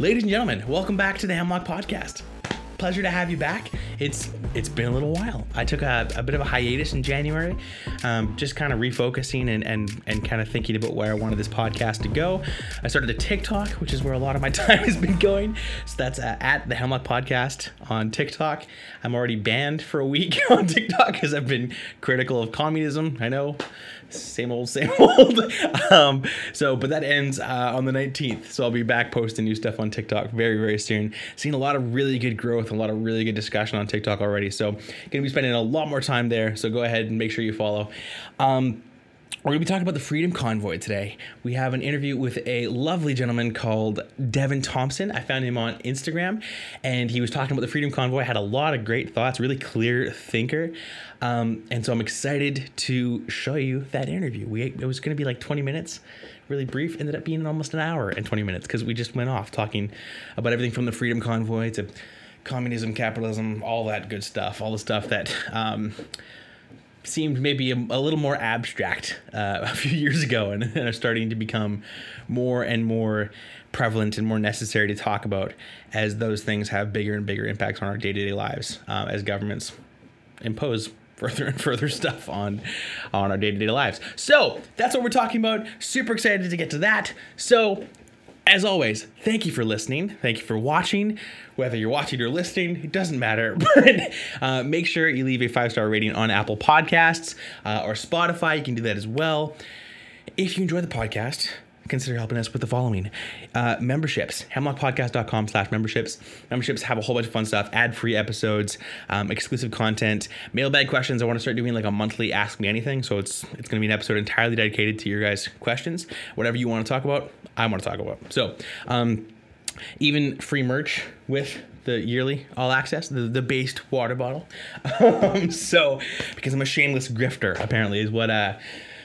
Ladies and gentlemen, welcome back to the Hemlock Podcast. Pleasure to have you back. It's it's been a little while. I took a, a bit of a hiatus in January, um, just kind of refocusing and, and and kind of thinking about where I wanted this podcast to go. I started a TikTok, which is where a lot of my time has been going. So that's uh, at the Hemlock Podcast on TikTok. I'm already banned for a week on TikTok because I've been critical of communism. I know same old, same old. um, so, but that ends uh, on the 19th. So I'll be back posting new stuff on TikTok very, very soon. Seeing a lot of really good growth, a lot of really good discussion on TikTok already. So, gonna be spending a lot more time there. So go ahead and make sure you follow. Um, we're going to be talking about the Freedom Convoy today. We have an interview with a lovely gentleman called Devin Thompson. I found him on Instagram and he was talking about the Freedom Convoy, had a lot of great thoughts, really clear thinker. Um, and so I'm excited to show you that interview. We It was going to be like 20 minutes, really brief, ended up being almost an hour and 20 minutes because we just went off talking about everything from the Freedom Convoy to communism, capitalism, all that good stuff, all the stuff that. Um, seemed maybe a, a little more abstract uh, a few years ago and, and, are starting to become more and more prevalent and more necessary to talk about as those things have bigger and bigger impacts on our day-to-day lives uh, as governments impose further and further stuff on on our day-to-day lives so that's what we're talking about super excited to get to that so as always, thank you for listening. Thank you for watching. Whether you're watching or listening, it doesn't matter. But uh, make sure you leave a five star rating on Apple Podcasts uh, or Spotify. You can do that as well. If you enjoy the podcast, consider helping us with the following uh, memberships hemlockpodcast.com slash memberships memberships have a whole bunch of fun stuff ad-free episodes um, exclusive content mailbag questions i want to start doing like a monthly ask me anything so it's it's going to be an episode entirely dedicated to your guys questions whatever you want to talk about i want to talk about so um, even free merch with the yearly all access, the, the based water bottle. um, so, because I'm a shameless grifter, apparently, is what uh,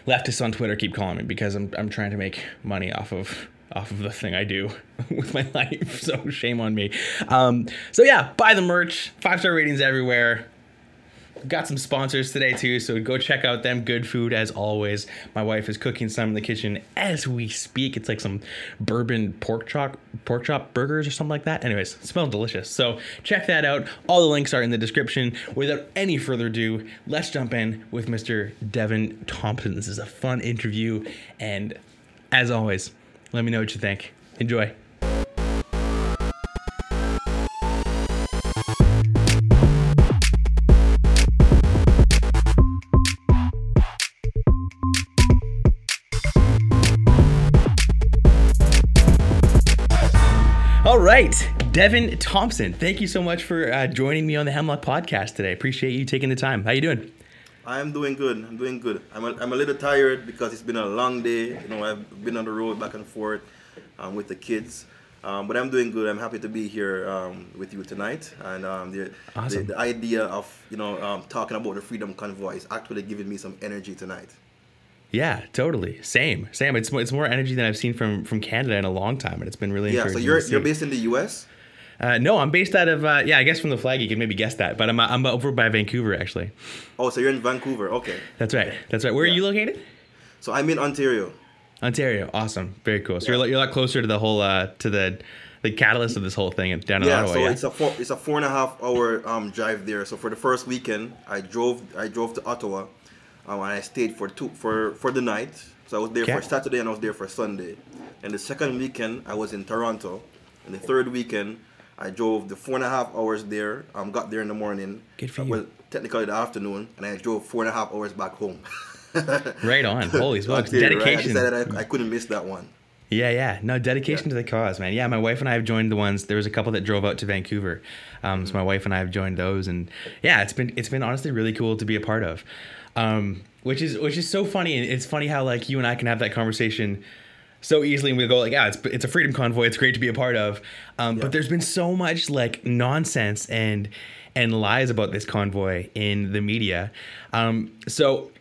leftists on Twitter keep calling me because I'm I'm trying to make money off of off of the thing I do with my life. So shame on me. Um, so yeah, buy the merch. Five star ratings everywhere. Got some sponsors today too, so go check out them. Good food as always. My wife is cooking some in the kitchen as we speak. It's like some bourbon pork chop pork chop burgers or something like that. Anyways, smells delicious. So check that out. All the links are in the description. Without any further ado, let's jump in with Mr. Devin Thompson. This is a fun interview, and as always, let me know what you think. Enjoy. Devin Thompson, thank you so much for uh, joining me on the Hemlock Podcast today. Appreciate you taking the time. How you doing? I'm doing good. I'm doing good. I'm a, I'm a little tired because it's been a long day. You know, I've been on the road back and forth um, with the kids. Um, but I'm doing good. I'm happy to be here um, with you tonight. And um, the, awesome. the, the idea of you know um, talking about the Freedom Convoy is actually giving me some energy tonight. Yeah, totally. Same, same. It's it's more energy than I've seen from from Canada in a long time, and it's been really yeah. So you're you're based in the U.S. Uh, no, I'm based out of uh, yeah. I guess from the flag you can maybe guess that, but I'm I'm over by Vancouver actually. Oh, so you're in Vancouver? Okay. That's right. That's right. Where yeah. are you located? So I'm in Ontario. Ontario, awesome, very cool. So yeah. you're you're a lot closer to the whole uh, to the the catalyst of this whole thing down in yeah, Ottawa. So yeah, so it's a four, it's a four and a half hour um, drive there. So for the first weekend, I drove I drove to Ottawa, um, and I stayed for two for for the night. So I was there okay. for Saturday and I was there for Sunday. And the second weekend I was in Toronto. And the third weekend I drove the four and a half hours there. Um, got there in the morning. Good for you. Well, technically the afternoon, and I drove four and a half hours back home. right on. Holy smokes. Dedication. Right? I decided I, I couldn't miss that one. Yeah, yeah. No, dedication yeah. to the cause, man. Yeah, my wife and I have joined the ones. There was a couple that drove out to Vancouver. Um, so my wife and I have joined those, and yeah, it's been it's been honestly really cool to be a part of. Um, which is which is so funny. And it's funny how like you and I can have that conversation so easily, and we go like, yeah, it's it's a freedom convoy. It's great to be a part of. Um, yeah. But there's been so much like nonsense and and lies about this convoy in the media. Um, so,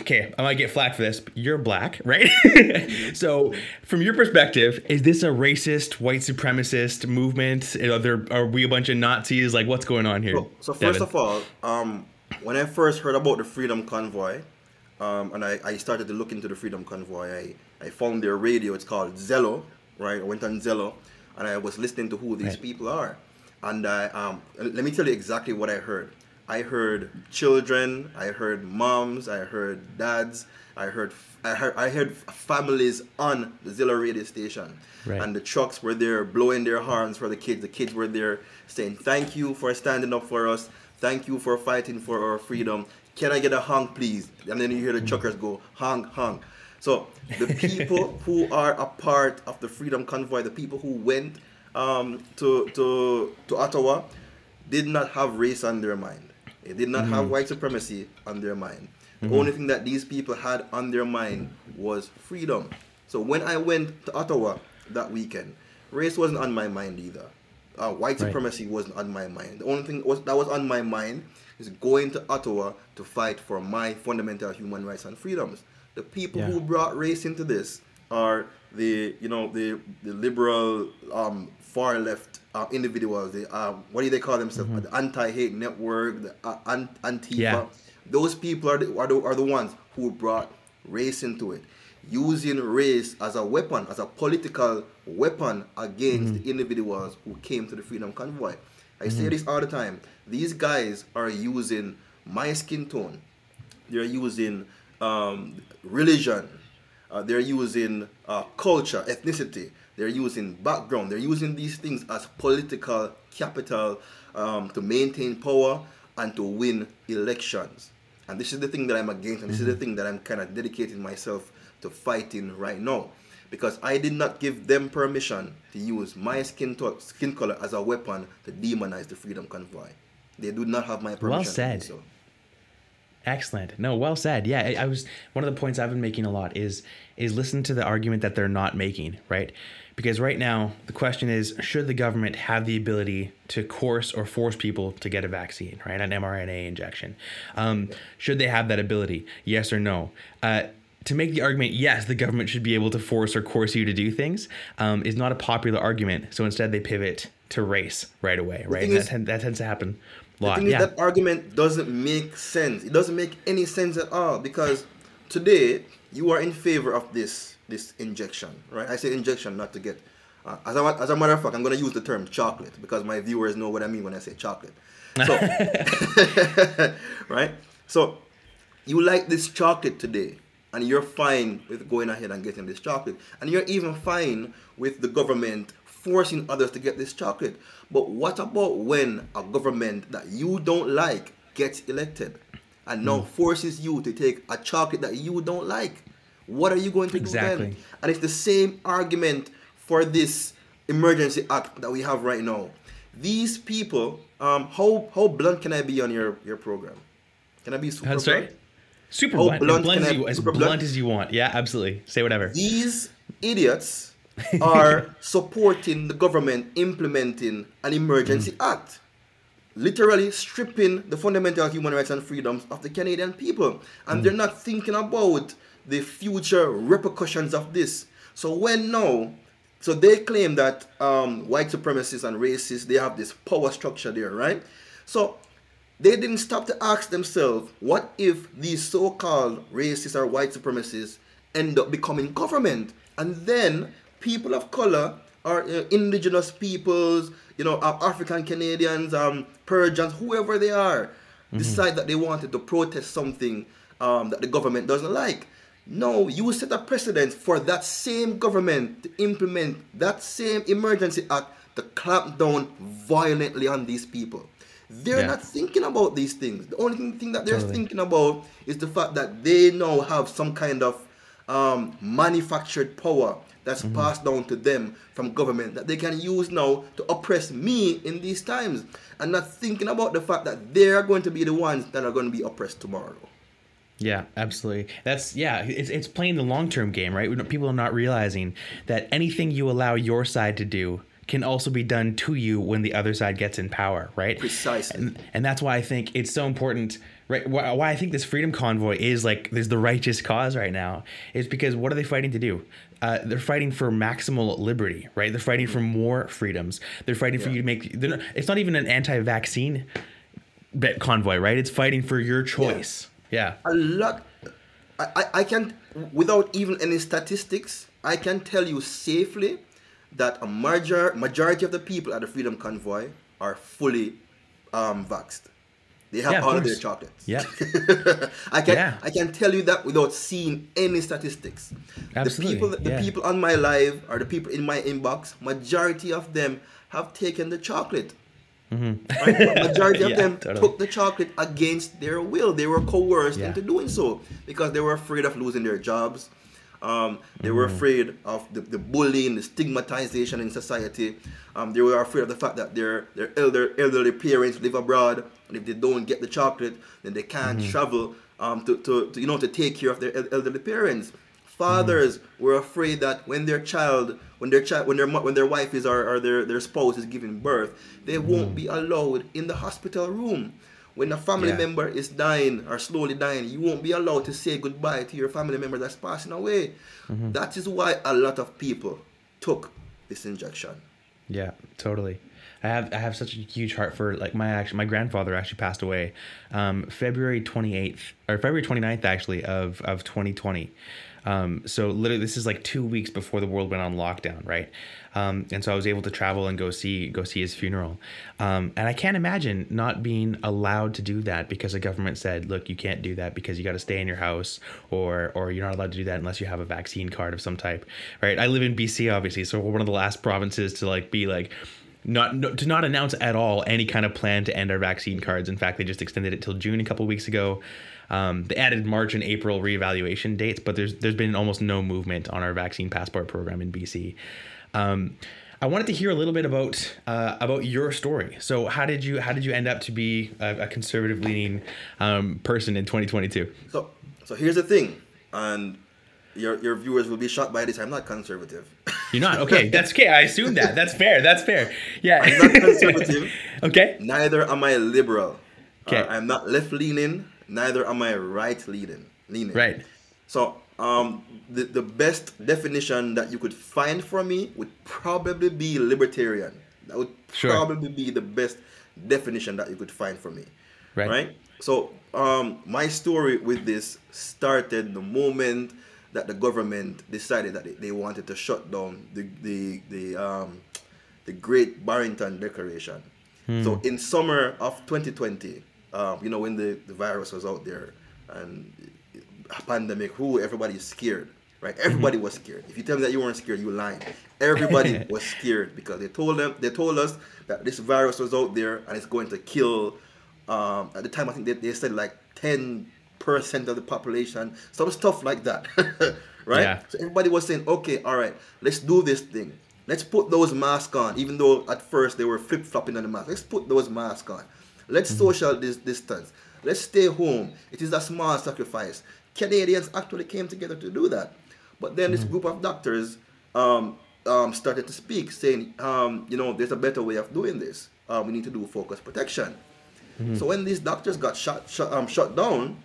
okay, I might get flack for this. you're black, right? so, from your perspective, is this a racist, white supremacist movement? Are there are we a bunch of Nazis? Like, what's going on here? So, so first Devin? of all, um, when I first heard about the Freedom Convoy, um, and I, I started to look into the Freedom Convoy. I, I found their radio. It's called Zello, right? I went on Zello, and I was listening to who these right. people are. And I, um, let me tell you exactly what I heard. I heard children, I heard moms, I heard dads, I heard I heard I heard families on the Zello radio station, right. and the trucks were there blowing their horns for the kids. The kids were there saying, "Thank you for standing up for us. Thank you for fighting for our freedom. Can I get a honk, please?" And then you hear the mm. truckers go, "Honk, honk." So the people who are a part of the Freedom Convoy, the people who went um, to to to Ottawa, did not have race on their mind. They did not mm-hmm. have white supremacy on their mind. The mm-hmm. only thing that these people had on their mind was freedom. So when I went to Ottawa that weekend, race wasn't on my mind either. Uh, white supremacy right. wasn't on my mind. The only thing was, that was on my mind is going to Ottawa to fight for my fundamental human rights and freedoms. The people yeah. who brought race into this are the you know the the liberal um, far left uh, individuals. The uh, what do they call themselves? Mm-hmm. The anti-hate network, the uh, Antifa. Yeah. Those people are the, are the are the ones who brought race into it, using race as a weapon, as a political weapon against mm-hmm. the individuals who came to the Freedom Convoy. I mm-hmm. say this all the time. These guys are using my skin tone. They're using um, religion, uh, they're using uh, culture, ethnicity, they're using background, they're using these things as political capital um, to maintain power and to win elections. And this is the thing that I'm against, and this is the mm-hmm. thing that I'm kind of dedicating myself to fighting right now. Because I did not give them permission to use my skin, to- skin color as a weapon to demonize the Freedom Convoy. They do not have my permission. Well said. So. Excellent. No, well said. Yeah, I, I, was one of the points I've been making a lot is is listen to the argument that they're not making, right? Because right now the question is should the government have the ability to coerce or force people to get a vaccine, right? An mRNA injection. Um, should they have that ability? Yes or no? Uh, to make the argument, yes, the government should be able to force or coerce you to do things, um, is not a popular argument. So instead, they pivot to race right away, right? That, that tends to happen the thing is that argument doesn't make sense. It doesn't make any sense at all because today you are in favor of this this injection, right? I say injection not to get. Uh, as, a, as a matter of fact, I'm going to use the term chocolate because my viewers know what I mean when I say chocolate. So, right? So, you like this chocolate today, and you're fine with going ahead and getting this chocolate, and you're even fine with the government forcing others to get this chocolate. But what about when a government that you don't like gets elected and now mm. forces you to take a chocolate that you don't like? What are you going to exactly. do then? And it's the same argument for this emergency act that we have right now. These people, um, how how blunt can I be on your your program? Can I be super That's blunt? Right. Super how blunt, blunt, blunt as, you, as blunt? blunt as you want. Yeah, absolutely. Say whatever. These idiots are supporting the government implementing an emergency mm. act, literally stripping the fundamental human rights and freedoms of the Canadian people. And mm. they're not thinking about the future repercussions of this. So when now, so they claim that um, white supremacists and racists, they have this power structure there, right? So they didn't stop to ask themselves, what if these so-called racists or white supremacists end up becoming government? And then people of color or uh, indigenous peoples, you know, uh, African Canadians, um, Persians, whoever they are, mm-hmm. decide that they wanted to protest something um, that the government doesn't like. No, you set a precedent for that same government to implement that same emergency act to clamp down violently on these people. They're yeah. not thinking about these things. The only thing that they're totally. thinking about is the fact that they now have some kind of um, manufactured power that's mm-hmm. passed down to them from government that they can use now to oppress me in these times and not thinking about the fact that they're going to be the ones that are going to be oppressed tomorrow. Yeah, absolutely. That's yeah. It's it's playing the long term game, right? People are not realizing that anything you allow your side to do can also be done to you when the other side gets in power, right? Precisely. And, and that's why I think it's so important, right? Why I think this freedom convoy is like there's the righteous cause right now is because what are they fighting to do? Uh, they're fighting for maximal liberty, right? They're fighting for more freedoms. They're fighting yeah. for you to make. Not, it's not even an anti-vaccine convoy, right? It's fighting for your choice. Yeah. yeah. A lot. I, I can, without even any statistics, I can tell you safely that a major majority of the people at the Freedom Convoy are fully um, vaxxed. They have Yeah, all of course. their chocolates. Yeah. I can Yeah. I can tell you that without seeing any statistics. Absolutely, The people the yeah. people on my live or the people in my inbox, majority of them have taken the chocolate. Right? Majority of Mm-hmm. Them totally. took the chocolate against their will. They were coerced into doing so because they were afraid of losing their jobs. Um, they were Mm-hmm. afraid of the, the bullying, the stigmatization in society. Um, they were afraid of the fact that their their elder elderly parents live abroad, and if they don't get the chocolate, then they can't Mm-hmm. travel um, to, to, to you know to take care of their elderly parents. Fathers were afraid that when their child, when their child, when their when their wife is or, or their their spouse is giving birth, they won't be allowed in the hospital room. When a family Yeah. member is dying or slowly dying, you won't be allowed to say goodbye to your family member that's passing away. That is why a lot of people took this injection. Yeah, totally. I have I have such a huge heart for like my actually my grandfather actually passed away um, February 28th or February 29th actually of of 2020. Um, so literally this is like two weeks before the world went on lockdown, right? Um, and so I was able to travel and go see go see his funeral. Um, and I can't imagine not being allowed to do that because the government said, look, you can't do that because you got to stay in your house or or you're not allowed to do that unless you have a vaccine card of some type, right? I live in BC obviously, so we're one of the last provinces to like be like not no, to not announce at all any kind of plan to end our vaccine cards. In fact, they just extended it till June a couple weeks ago. Um, they added March and April reevaluation dates, but there's there's been almost no movement on our vaccine passport program in BC. Um, I wanted to hear a little bit about uh, about your story. So, how did you how did you end up to be a, a conservative leaning um, person in 2022? So, so here's the thing, and your your viewers will be shocked by this. I'm not conservative. You're not okay. That's okay. I assume that. That's fair. That's fair. Yeah. I'm not conservative. okay. Neither am I liberal. Okay. Uh, I'm not left leaning. Neither am I right leaning. Leaning. Right. So, um, the the best definition that you could find for me would probably be libertarian. That would Sure. probably be the best definition that you could find for me. Right. Right. So, um, my story with this started the moment that the government decided that they, wanted to shut down the the the um, the Great Barrington Declaration. So in summer of 2020, um, you know, when the, the virus was out there and a pandemic, who everybody is scared, right? Everybody was scared. If you tell me that you weren't scared, you lying. Everybody was scared because they told them they told us that this virus was out there and it's going to kill. Um, at the time, I think they, they said like 10 percent of the population, some stuff like that, right? Yeah. So everybody was saying, okay, all right, let's do this thing. Let's put those masks on, even though at first they were flip flopping on the mask. Let's put those masks on. Let's social dis- distance. Let's stay home. It is a small sacrifice. Canadians actually came together to do that. But then this group of doctors um, um, started to speak, saying, um, you know, there's a better way of doing this. Uh, we need to do focus protection. So when these doctors got shut, shut, um, shut down,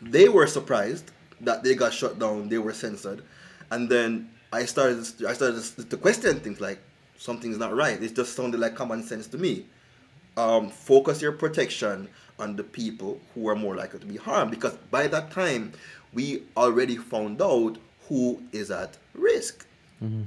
they were surprised that they got shut down. They were censored, and then I started I started to question things like something's not right. It just sounded like common sense to me. Um, focus your protection on the people who are more likely to be harmed because by that time we already found out who is at risk.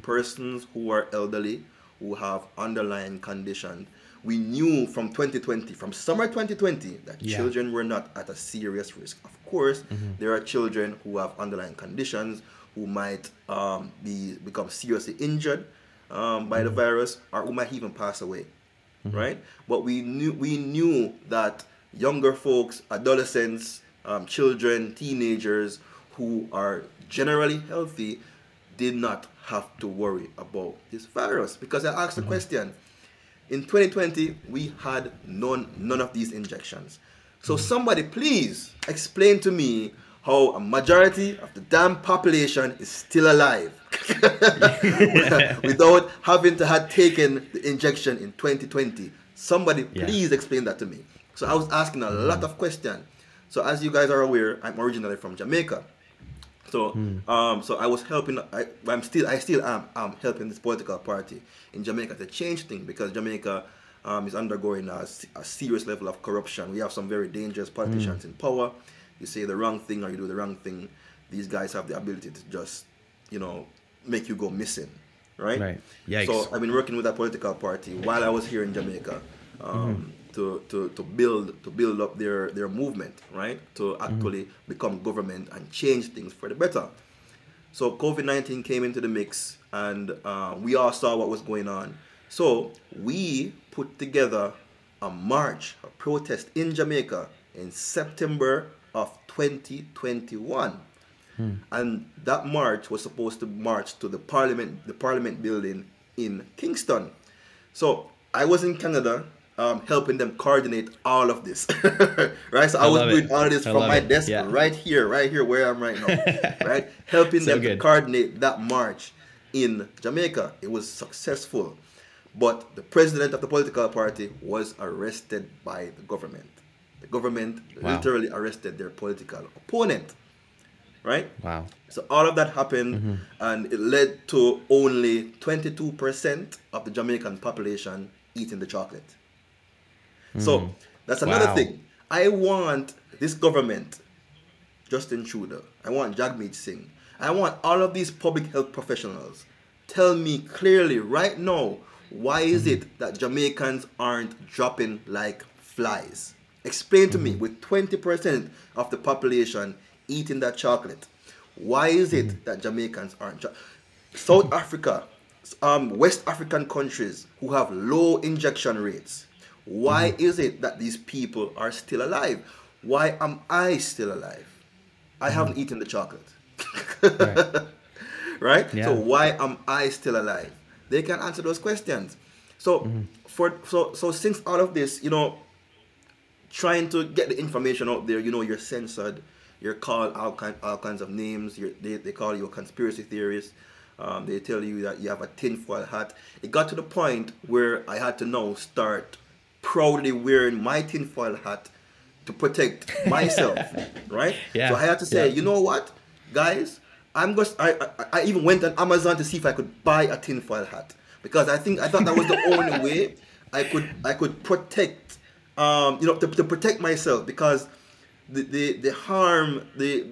Persons who are elderly, who have underlying conditions. We knew from 2020, from summer 2020, that Yeah. children were not at a serious risk. Of course, Mm-hmm. there are children who have underlying conditions who might um, be become seriously injured um, by the Mm-hmm. virus or who might even pass away, Mm-hmm. right? But we knew we knew that younger folks, adolescents, um, children, teenagers who are generally healthy did not have to worry about this virus. Because I asked the mm-hmm. question in 2020 we had none none of these injections. So mm-hmm. somebody please explain to me how a majority of the damn population is still alive. Without having to have taken the injection in 2020 somebody Yeah. please explain that to me so i was asking a lot of questions so as you guys are aware i'm originally from jamaica so, um, so I was helping. I, I'm still, I still am, am helping this political party in Jamaica to change things because Jamaica um, is undergoing a, a serious level of corruption. We have some very dangerous politicians in power. You say the wrong thing or you do the wrong thing, these guys have the ability to just, you know, make you go missing, right? Right. Yikes. So I've been working with that political party while I was here in Jamaica. Um, Mm-hmm. To, to, to build to build up their, their movement right to Mm-hmm. actually become government and change things for the better so COVID 19 came into the mix and uh, we all saw what was going on. So we put together a march, a protest in Jamaica in September of 2021. And that march was supposed to march to the parliament, the parliament building in Kingston. So I was in Canada um, helping them coordinate all of this. right? So I, I was doing it. all of this I from my it. desk Yeah. right here, right here where I'm right now. right? Helping So them to coordinate that march in Jamaica. It was successful. But the president of the political party was arrested by the government. The government Wow. literally arrested their political opponent. Right? wow. So all of that happened, Mm-hmm. and it led to only 22% of the Jamaican population eating the chocolate. So that's another Mm. Wow. thing. I want this government, Justin Trudeau, I want Jagmeet Singh, I want all of these public health professionals, tell me clearly right now why is Mm-hmm. it that Jamaicans aren't dropping like flies? Explain to Mm-hmm. me with 20% of the population eating that chocolate. Why is it Mm-hmm. that Jamaicans aren't? dro- South Africa, um, West African countries who have low injection rates. Why Mm-hmm. is it that these people are still alive? Why am I still alive? I haven't eaten the chocolate. right? Yeah. So why am I still alive? They can answer those questions. So for so so since all of this, you know, trying to get the information out there, you know, you're censored, you're called all kind all kinds of names. You're, they they call you a conspiracy theorist. Um, they tell you that you have a tinfoil hat. It got to the point where I had to now start proudly wearing my tinfoil hat to protect myself, right? Yeah, So I had to say, yeah. you know what, guys, I'm just. I, I I even went on Amazon to see if I could buy a tinfoil hat because I think I thought that was the only way I could I could protect, um, you know, to, to protect myself because the, the, the harm, the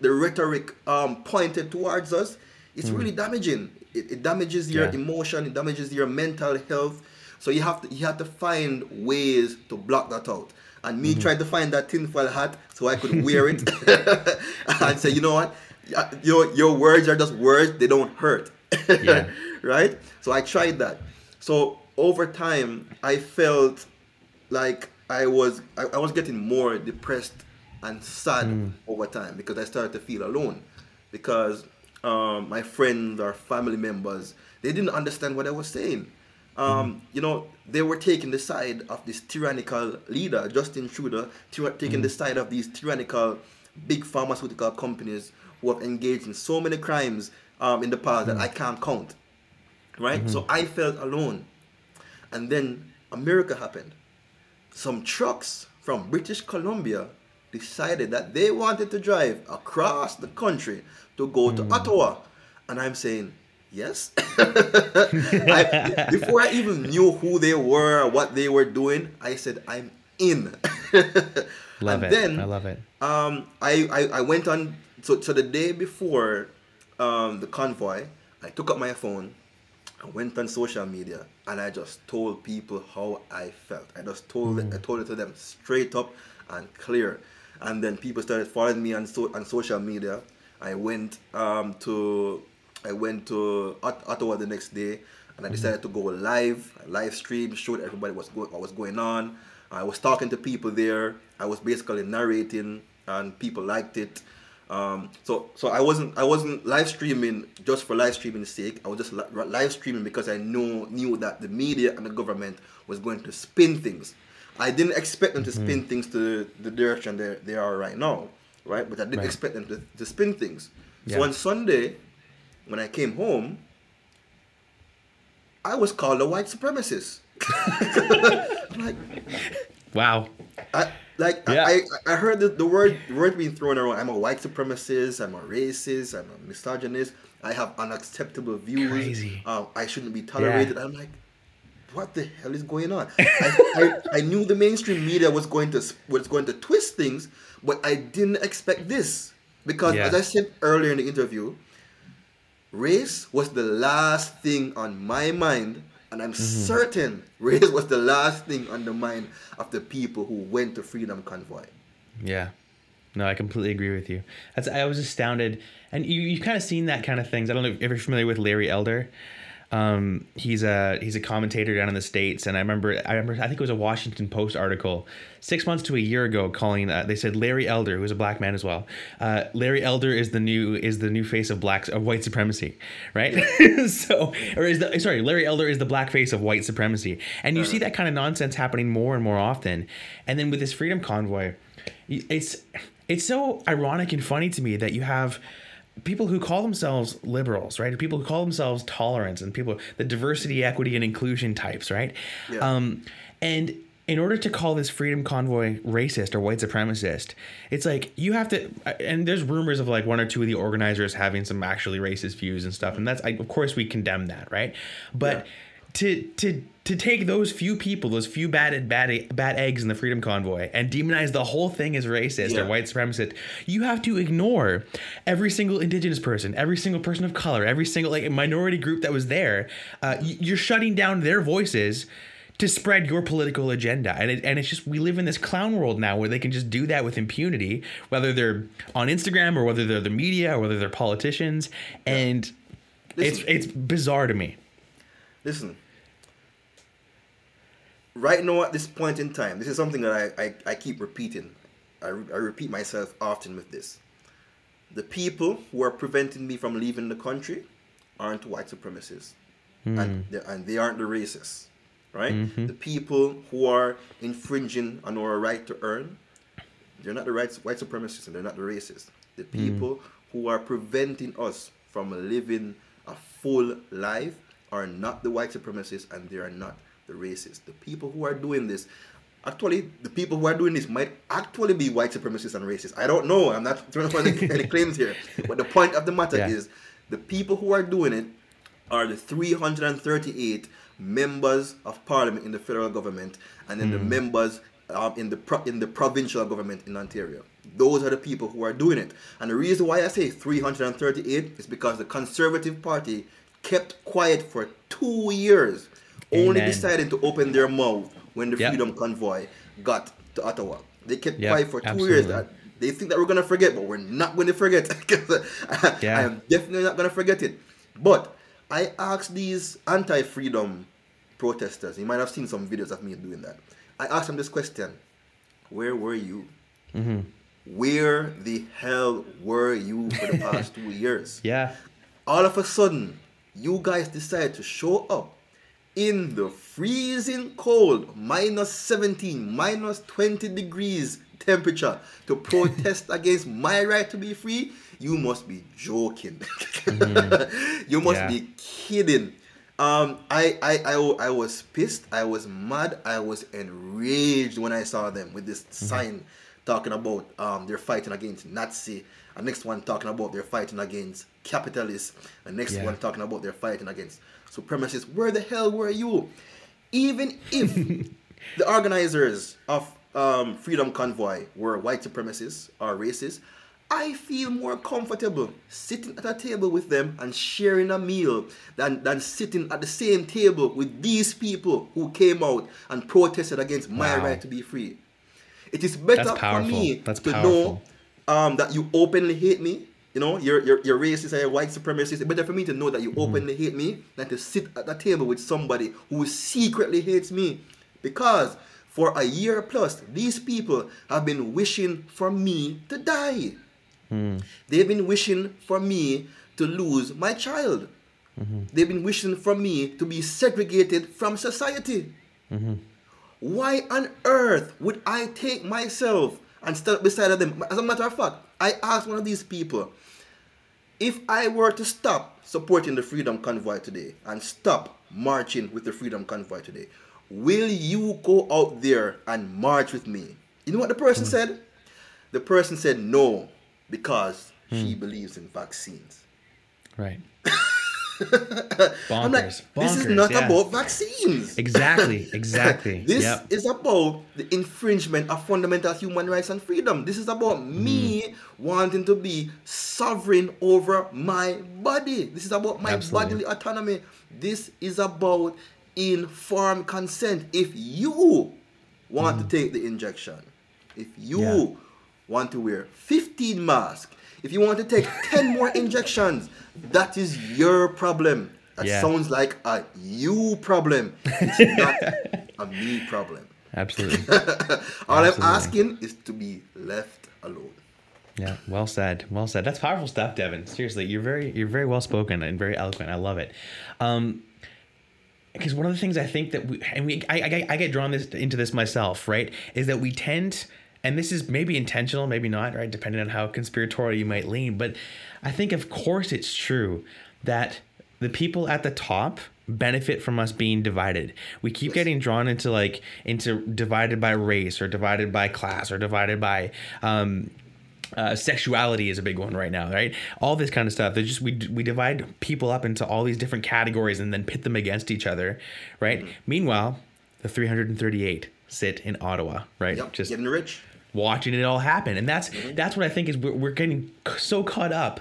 the rhetoric um, pointed towards us, it's really damaging. It, it damages your Yeah. emotion, it damages your mental health. So you have to you have to find ways to block that out. And me trying to find that tinfoil hat so I could wear it and say, you know what, your your words are just words; they don't hurt. Yeah. right? So I tried that. So over time, I felt like I was I, I was getting more depressed and sad over time because I started to feel alone because um, my friends or family members they didn't understand what I was saying. Um, You know, they were taking the side of this tyrannical leader, Justin Trudeau, tyra- taking the side of these tyrannical big pharmaceutical companies who have engaged in so many crimes um, in the past that I can't count. Right? So I felt alone. And then America happened. Some trucks from British Columbia decided that they wanted to drive across the country to go to Ottawa. And I'm saying, yes. I, before I even knew who they were, what they were doing, I said, I'm in. Love and it. then I love it. um, I, I, I went on, so, so the day before um, the convoy, I took up my phone, I went on social media, and I just told people how I felt. I just told it, I told it to them straight up and clear. And then people started following me on, so, on social media. I went um, to I went to Ottawa the next day, and I decided to go live, live stream, showed everybody what's go- what was going on. I was talking to people there. I was basically narrating, and people liked it. Um, so so I wasn't I wasn't live streaming just for live streaming's sake. I was just li- live streaming because I knew knew that the media and the government was going to spin things. I didn't expect them to spin things to the direction they, they are right now, right? But I didn't Right. expect them to, to spin things. Yeah. So on Sunday, when I came home, I was called a white supremacist. Like, Wow. I like Yeah. I, I I heard the, the word word being thrown around. I'm a white supremacist. I'm a racist. I'm a misogynist. I have unacceptable views. Crazy. Um, I shouldn't be tolerated. I'm like, what the hell is going on? I, I, I knew the mainstream media was going to was going to twist things, but I didn't expect this because, Yeah. as I said earlier in the interview, race was the last thing on my mind, and I'm mm-hmm. certain race was the last thing on the mind of the people who went to Freedom Convoy. Yeah. No, I completely agree with you. That's I was astounded, and you you've kind of seen that kind of things. I don't know if you're familiar with Larry Elder. Um, he's a he's a commentator down in the states, and I remember I remember I think it was a Washington Post article six months to a year ago calling uh, they said Larry Elder, who is a black man as well. Uh, Larry Elder is the new is the new face of black of white supremacy, right? so or is the sorry Larry Elder is the black face of white supremacy, and you see that kind of nonsense happening more and more often. And then with this freedom convoy, it's it's so ironic and funny to me that you have people who call themselves liberals, right? People who call themselves tolerance and people the diversity, equity, and inclusion types, right? Yeah. Um, and in order to call this freedom convoy racist or white supremacist, it's like you have to. And there's rumors of like one or two of the organizers having some actually racist views and stuff, and that's I, of course we condemn that, right? But Yeah. to to to take those few people, those few bad bad bad eggs in the freedom convoy, and demonize the whole thing as racist Yeah. or white supremacist, you have to ignore every single indigenous person, every single person of color, every single like minority group that was there. Uh, you're shutting down their voices to spread your political agenda, and it, and it's just we live in this clown world now where they can just do that with impunity, whether they're on Instagram or whether they're the media or whether they're politicians, and it's Listen. it's bizarre to me. Listen, right now at this point in time, this is something that I, I, I keep repeating. I, re- I repeat myself often with this. The people who are preventing me from leaving the country aren't white supremacists, hmm. and, they, and they aren't the racists, right? Mm-hmm. The people who are infringing on our right to earn, they're not the right, white supremacists and they're not the racists. The hmm. people who are preventing us from living a full life are not the white supremacists and they are not the racists. The people who are doing this, actually, the people who are doing this might actually be white supremacists and racists. I don't know. I'm not throwing any, any claims here. But the point of the matter Yeah. is the people who are doing it are the 338 members of parliament in the federal government and then the members um, in the pro- in the provincial government in Ontario. Those are the people who are doing it. And the reason why I say 338 is because the Conservative Party kept quiet for two years, only Amen. deciding to open their mouth when the Yep. Freedom Convoy got to Ottawa. They kept Yep, quiet for two absolutely. years. That they think that we're gonna forget, but we're not going to forget. I, Yeah. I am definitely not gonna forget it. But I asked these anti-freedom protesters. You might have seen some videos of me doing that. I asked them this question: Where were you? Mm-hmm. Where the hell were you for the past two years? Yeah. all of a sudden, you guys decide to show up in the freezing cold, minus 17, minus 20 degrees temperature to protest against my right to be free, you must be joking. you must Yeah. be kidding. Um, I, I, I, I was pissed. I was mad. I was enraged when I saw them with this sign talking about um, they're fighting against Nazi. And next one talking about they're fighting against capitalists. And next Yeah. one talking about they're fighting against supremacists. Where the hell were you? Even if the organizers of um, Freedom Convoy were white supremacists or racists, I feel more comfortable sitting at a table with them and sharing a meal than, than sitting at the same table with these people who came out and protested against my right to be free. It is better for me That's to powerful. know um, that you openly hate me. You know, you're, you're, you're racist or you're white supremacist. It's better for me to know that you Mm-hmm. openly hate me than to sit at the table with somebody who secretly hates me. Because for a year plus, these people have been wishing for me to die. Hmm. They've been wishing for me to lose my child. Mm-hmm. They've been wishing for me to be segregated from society. Mm-hmm. Why on earth would I take myself and stand beside them? As a matter of fact, I asked one of these people if I were to stop supporting the Freedom Convoy today and stop marching with the Freedom Convoy today, will you go out there and march with me? You know what the person said? The person said no because she hmm. believes in vaccines. Right. I'm like, Bonkers. this is not yeah. about vaccines. Exactly. Exactly. This Yep. is about the infringement of fundamental human rights and freedom. This is about Mm-hmm. me wanting to be sovereign over my body. This is about my Absolutely. bodily autonomy. This is about informed consent. If you want to take the injection, if you Mm-hmm. Yeah. want to wear 15 masks, if you want to take 10 more injections, that is your problem. That Yeah. sounds like a you problem. It's not a me problem. Absolutely. All Absolutely. I'm asking is to be left alone. Yeah, well said. Well said. That's powerful stuff, Devin. Seriously, you're very you're very well spoken and very eloquent. I love it. Um because one of the things I think that we and we I, I, I get drawn this into this myself, right? Is that we tend and this is maybe intentional, maybe not, right? Depending on how conspiratorial you might lean. But I think of course it's true that the people at the top benefit from us being divided. We keep getting drawn into like into divided by race or divided by class or divided by um uh, sexuality is a big one right now, right? All this kind of stuff. They just we we divide people up into all these different categories and then pit them against each other, right? Mm-hmm. Meanwhile, the 338 sit in Ottawa, right? Yep. Just Getting rich. Watching it all happen, and that's Mm-hmm. that's what I think is we're, we're getting so caught up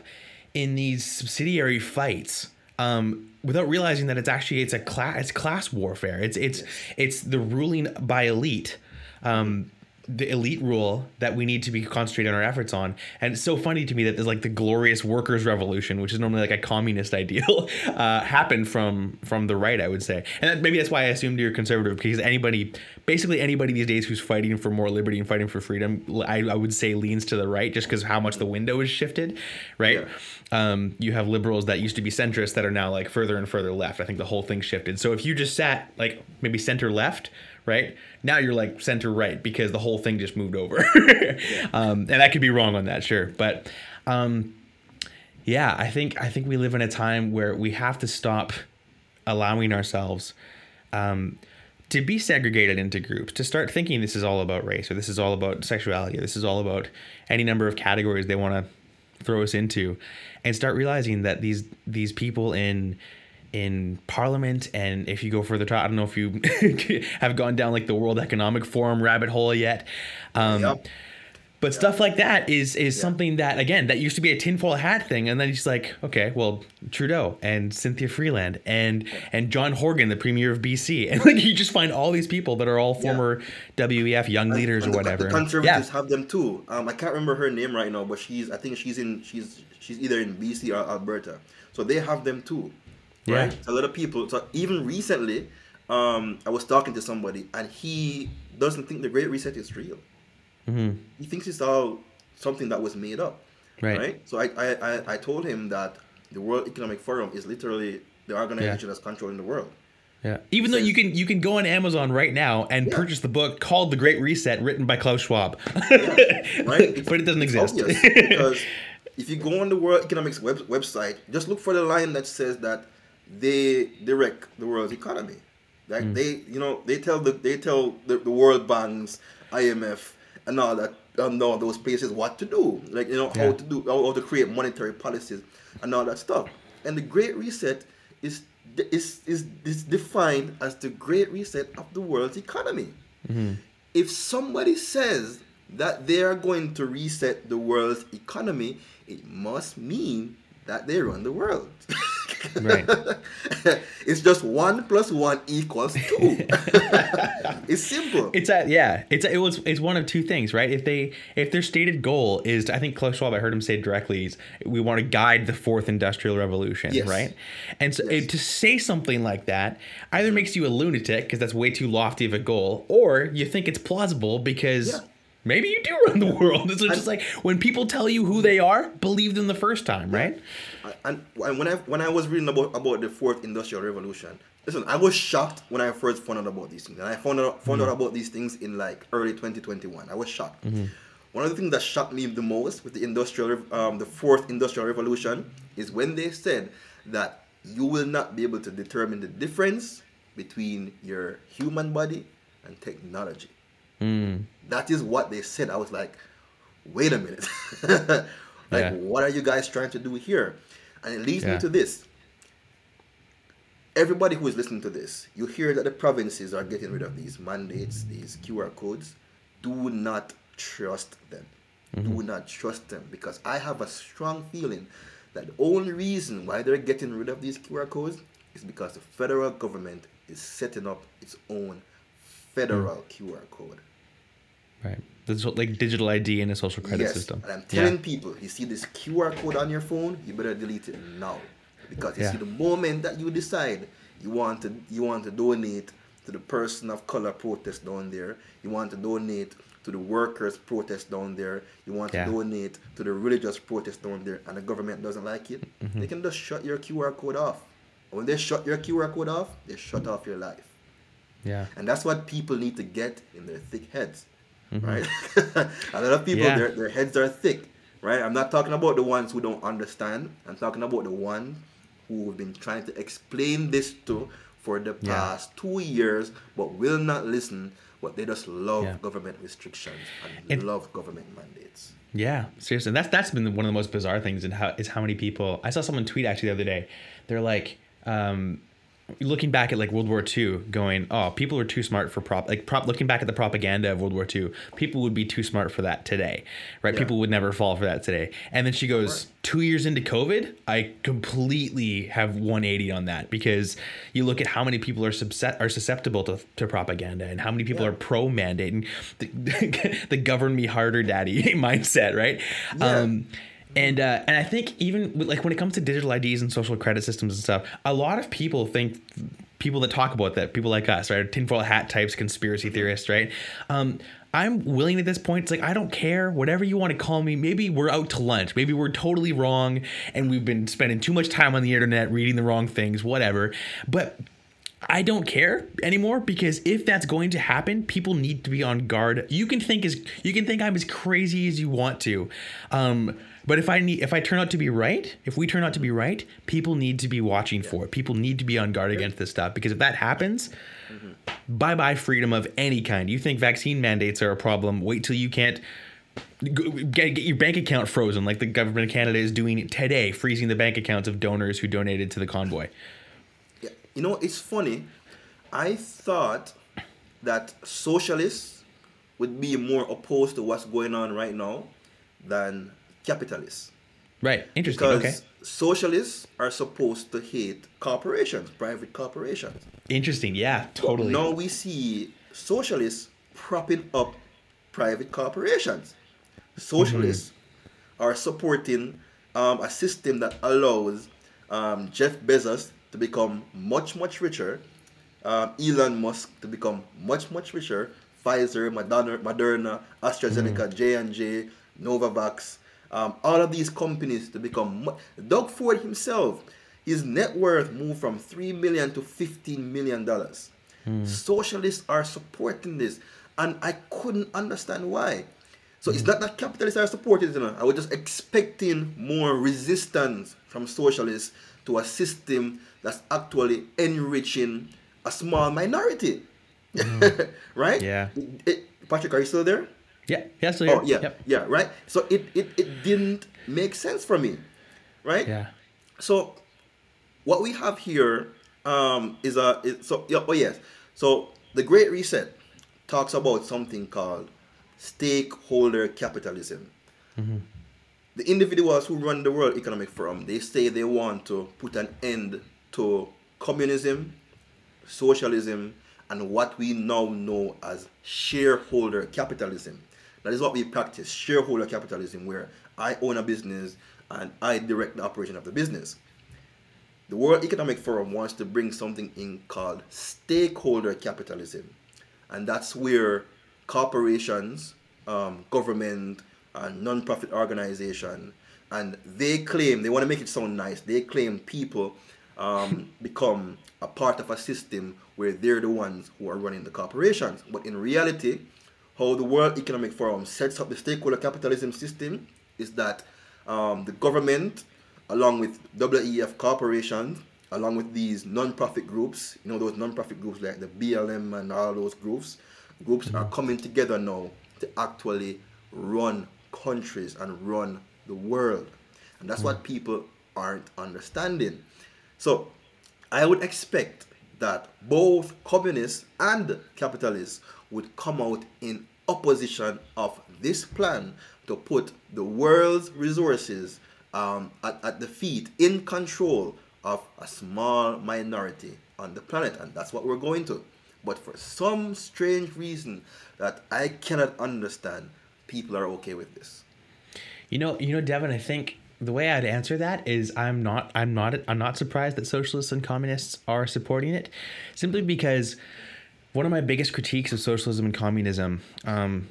in these subsidiary fights. Um, without realizing that it's actually it's a class it's class warfare. It's it's it's the ruling by elite. Um, the elite rule that we need to be concentrating our efforts on. And it's so funny to me that there's like the glorious workers' revolution, which is normally like a communist ideal, uh, happened from from the right, I would say. And that, maybe that's why I assumed you're conservative because anybody, basically anybody these days who's fighting for more liberty and fighting for freedom, I, I would say leans to the right just because how much the window is shifted, right? Um, you have liberals that used to be centrist that are now like further and further left. I think the whole thing shifted. So if you just sat like maybe center left, right? Now you're like center right because the whole thing just moved over. um, and I could be wrong on that, sure. But um, yeah, I think I think we live in a time where we have to stop allowing ourselves um, to be segregated into groups, to start thinking this is all about race or this is all about sexuality or this is all about any number of categories they want to throw us into, and start realizing that these these people in in parliament and if you go further to i don't know if you have gone down like the world economic forum rabbit hole yet um, Yep. but stuff like that is is something that again that used to be a tinfoil hat thing, and then he's like, okay, well, Trudeau and Chrystia Freeland and and John Horgan, the premier of BC, and like you just find all these people that are all former WEF young leaders or the- whatever. The conservatives yeah, have them too. Um, I can't remember her name right now, but she's I think she's in she's she's either in BC or Alberta. So they have them too. Right? A lot of people. So even recently, um, I was talking to somebody and he doesn't think the Great Reset is real. He thinks it's all something that was made up. Right. So I, I, I, I told him that the World Economic Forum is literally the organization that's controlling the world. yeah. Even though you can you can go on Amazon right now and Yeah. purchase the book called The Great Reset, written by Klaus Schwab. right? But it doesn't exist. obvious because if you go on the World Economics web, website, just look for the line that says that they direct the world's economy. Like Hmm. they, you know, they tell the they tell the, the World Banks, IMF, and all that, and all those places what to do. Like you know Yeah. how to do how, how to create monetary policies and all that stuff. And the Great Reset is is is, is defined as the Great Reset of the world's economy if somebody says that they are going to reset the world's economy, it must mean that they run the world. Right. it's just one plus one equals two. it's simple. It's a yeah. It's it was it's one of two things, right? If they if their stated goal is, I think Klaus Schwab, I heard him say directly, is we want to guide the fourth industrial revolution, Yes. right? And so Yes. it, to say something like that either makes you a lunatic because that's way too lofty of a goal, or you think it's plausible because. Yeah. Maybe you do run the world. So it's just like when people tell you who they are, believe them the first time, right? And, and when I when I was reading about about the fourth industrial revolution, listen, I was shocked when I first found out about these things, and I found out found out mm-hmm. about these things in like early 2021. I was shocked. Mm-hmm. One of the things that shocked me the most with the industrial um, the fourth industrial revolution is when they said that you will not be able to determine the difference between your human body and technology. Mm. That is what they said. I was like, wait a minute. like, Yeah. what are you guys trying to do here? And it leads Yeah. me to this. everybody who is listening to this, you hear that the provinces are getting rid of these mandates, these QR codes. Do not trust them. Mm-hmm. Do not trust them because I have a strong feeling that the only reason why they're getting rid of these QR codes is because the federal government is setting up its own federal mm. QR code. Right. This like digital ID and a social credit yes. system. And I'm telling yeah. people, you see this QR code on your phone, you better delete it now. Because you yeah. see the moment that you decide you want to you want to donate to the person of color protest down there, you want to donate to the workers protest down there, you want yeah. to donate to the religious protest down there, and the government doesn't like it, mm-hmm. they can just shut your QR code off. when they shut your QR code off, they shut off your life. Yeah. And that's what people need to get in their thick heads. Mm-hmm. Right? a lot of people yeah. their, their heads are thick. Right? I'm not talking about the ones who don't understand. I'm talking about the ones who have been trying to explain this to for the past yeah. two years but will not listen but they just love yeah. government restrictions and it, love government mandates. Yeah, seriously, and that's that's been one of the most bizarre things. And how is how many people I saw someone tweet actually the other day. They're like, um, looking back at like World War II, going, oh, people are too smart for prop. Like prop. Looking back at the propaganda of World War II, people would be too smart for that today, right? Yeah. People would never fall for that today. And then she goes, two years into COVID, I completely have 180 on that because you look at how many people are subset are susceptible to, to propaganda and how many people yeah. are pro mandate and the, the govern me harder, daddy mindset, right? Yeah. Um, and uh, and I think even like when it comes to digital IDs and social credit systems and stuff, a lot of people think people that talk about that, people like us, right, tinfoil hat types, conspiracy theorists, right. Um, I'm willing at this point. It's like I don't care, whatever you want to call me. Maybe we're out to lunch. Maybe we're totally wrong, and we've been spending too much time on the internet reading the wrong things, whatever. But I don't care anymore because if that's going to happen, people need to be on guard. You can think as you can think I'm as crazy as you want to. Um, but if I need, if I turn out to be right, if we turn out to be right, people need to be watching for it. People need to be on guard against this stuff because if that happens, mm-hmm. bye bye freedom of any kind. You think vaccine mandates are a problem? Wait till you can't get, get your bank account frozen, like the government of Canada is doing today, freezing the bank accounts of donors who donated to the convoy. Yeah, you know it's funny. I thought that socialists would be more opposed to what's going on right now than capitalists. Right. Interesting. Because okay. socialists are supposed to hate corporations, private corporations. Interesting. Yeah, totally. But now we see socialists propping up private corporations. Socialists mm-hmm. are supporting um, a system that allows um, Jeff Bezos to become much, much richer, um, Elon Musk to become much, much richer, Pfizer, Moderna, Moderna AstraZeneca, mm-hmm. J&J, Novavax, um, all of these companies to become. Doug Ford himself, his net worth moved from three million to fifteen million dollars. Hmm. Socialists are supporting this, and I couldn't understand why. So it's not that capitalists are supporting it. You know? I was just expecting more resistance from socialists to a system that's actually enriching a small minority. Mm. right? Yeah. It, Patrick, are you still there? Yeah, yeah, so oh, yeah, yep. yeah, right. So it, it it didn't make sense for me, right? Yeah. So what we have here um, is a is, so yeah, oh yes. So the Great Reset talks about something called stakeholder capitalism. Mm-hmm. The individuals who run the World Economic Forum they say they want to put an end to communism, socialism, and what we now know as shareholder capitalism. That is what we practice shareholder capitalism, where I own a business and I direct the operation of the business. The World Economic Forum wants to bring something in called stakeholder capitalism, and that's where corporations, um, government, and non-profit organization, and they claim they want to make it sound nice. They claim people um, become a part of a system where they're the ones who are running the corporations, but in reality, how the World Economic Forum sets up the stakeholder capitalism system is that um, the government, along with WEF corporations, along with these non-profit groups, you know those non-profit groups like the BLM and all those groups, groups mm-hmm. are coming together now to actually run countries and run the world, and that's mm-hmm. what people aren't understanding. So, I would expect that both communists and capitalists would come out in opposition of this plan to put the world's resources um, at, at the feet, in control of a small minority on the planet. And that's what we're going to. But for some strange reason that I cannot understand, people are okay with this. You know, you know, Devin, I think the way I'd answer that is I'm not I'm not I'm not surprised that socialists and communists are supporting it, simply because one of my biggest critiques of socialism and communism um,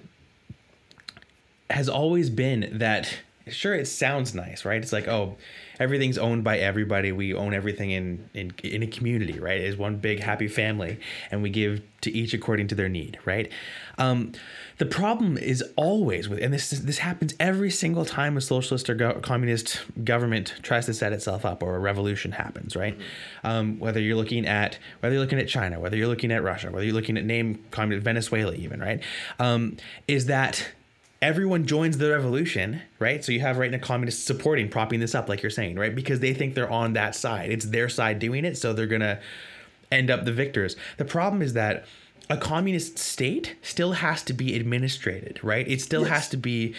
has always been that sure it sounds nice right? It's like oh everything's owned by everybody. We own everything in in, in a community right? It's one big happy family and we give to each according to their need right? Um, the problem is always with and this this happens every single time a socialist or go, communist government tries to set itself up or a revolution happens right? Um, whether you're looking at whether you're looking at china whether you're looking at russia whether you're looking at name communist venezuela even right? Um, is that everyone joins the revolution, right? So you have right now communists supporting, propping this up, like you're saying, right? Because they think they're on that side. It's their side doing it, so they're gonna end up the victors. The problem is that a communist state still has to be administrated, right? It still yes. has to be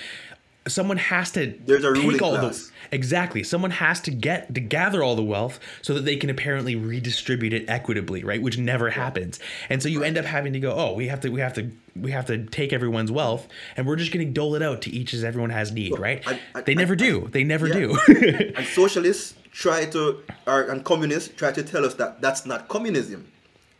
someone has to there's a take all class. the exactly. Someone has to get to gather all the wealth so that they can apparently redistribute it equitably right? Which never happens. And so you end up having to go oh we have to we have to we have to take everyone's wealth and we're just going to dole it out to each as everyone has need right? I, I, they never I, do. They never yeah. do. And socialists try to or and communists try to tell us that that's not communism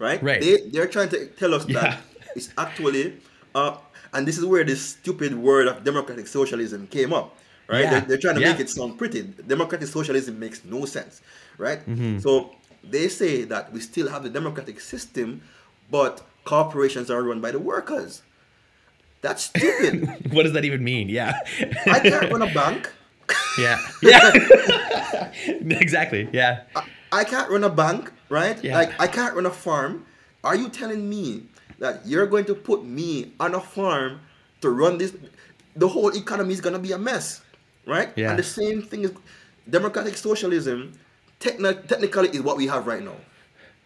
right? Right. They, they're trying to tell us yeah. that it's actually uh, and this is where this stupid word of democratic socialism came up, right? Yeah. They're, they're, trying to yeah. make it sound pretty. Democratic socialism makes no sense, right? Mm-hmm. So they say that we still have the democratic system, but corporations are run by the workers. That's stupid. what does that even mean? Yeah. I can't run a bank. Yeah. Yeah. exactly. Yeah. I, I, can't run a bank, right? Yeah. Like I can't run a farm. Are you telling me that you're going to put me on a farm to run this the whole economy is going to be a mess right yeah. and the same thing is democratic socialism techni- technically is what we have right now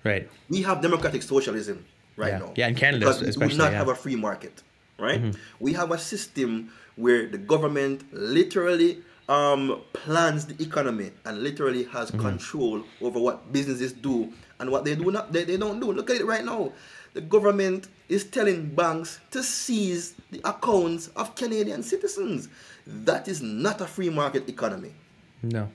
right we have democratic socialism right yeah. now yeah in canada because especially we do not yeah. have a free market right mm-hmm. we have a system where the government literally um, plans the economy and literally has mm-hmm. control over what businesses do and what they do not they, they don't do look at it right now the government is telling banks to seize the accounts of Canadian citizens. That is not a free market economy. No.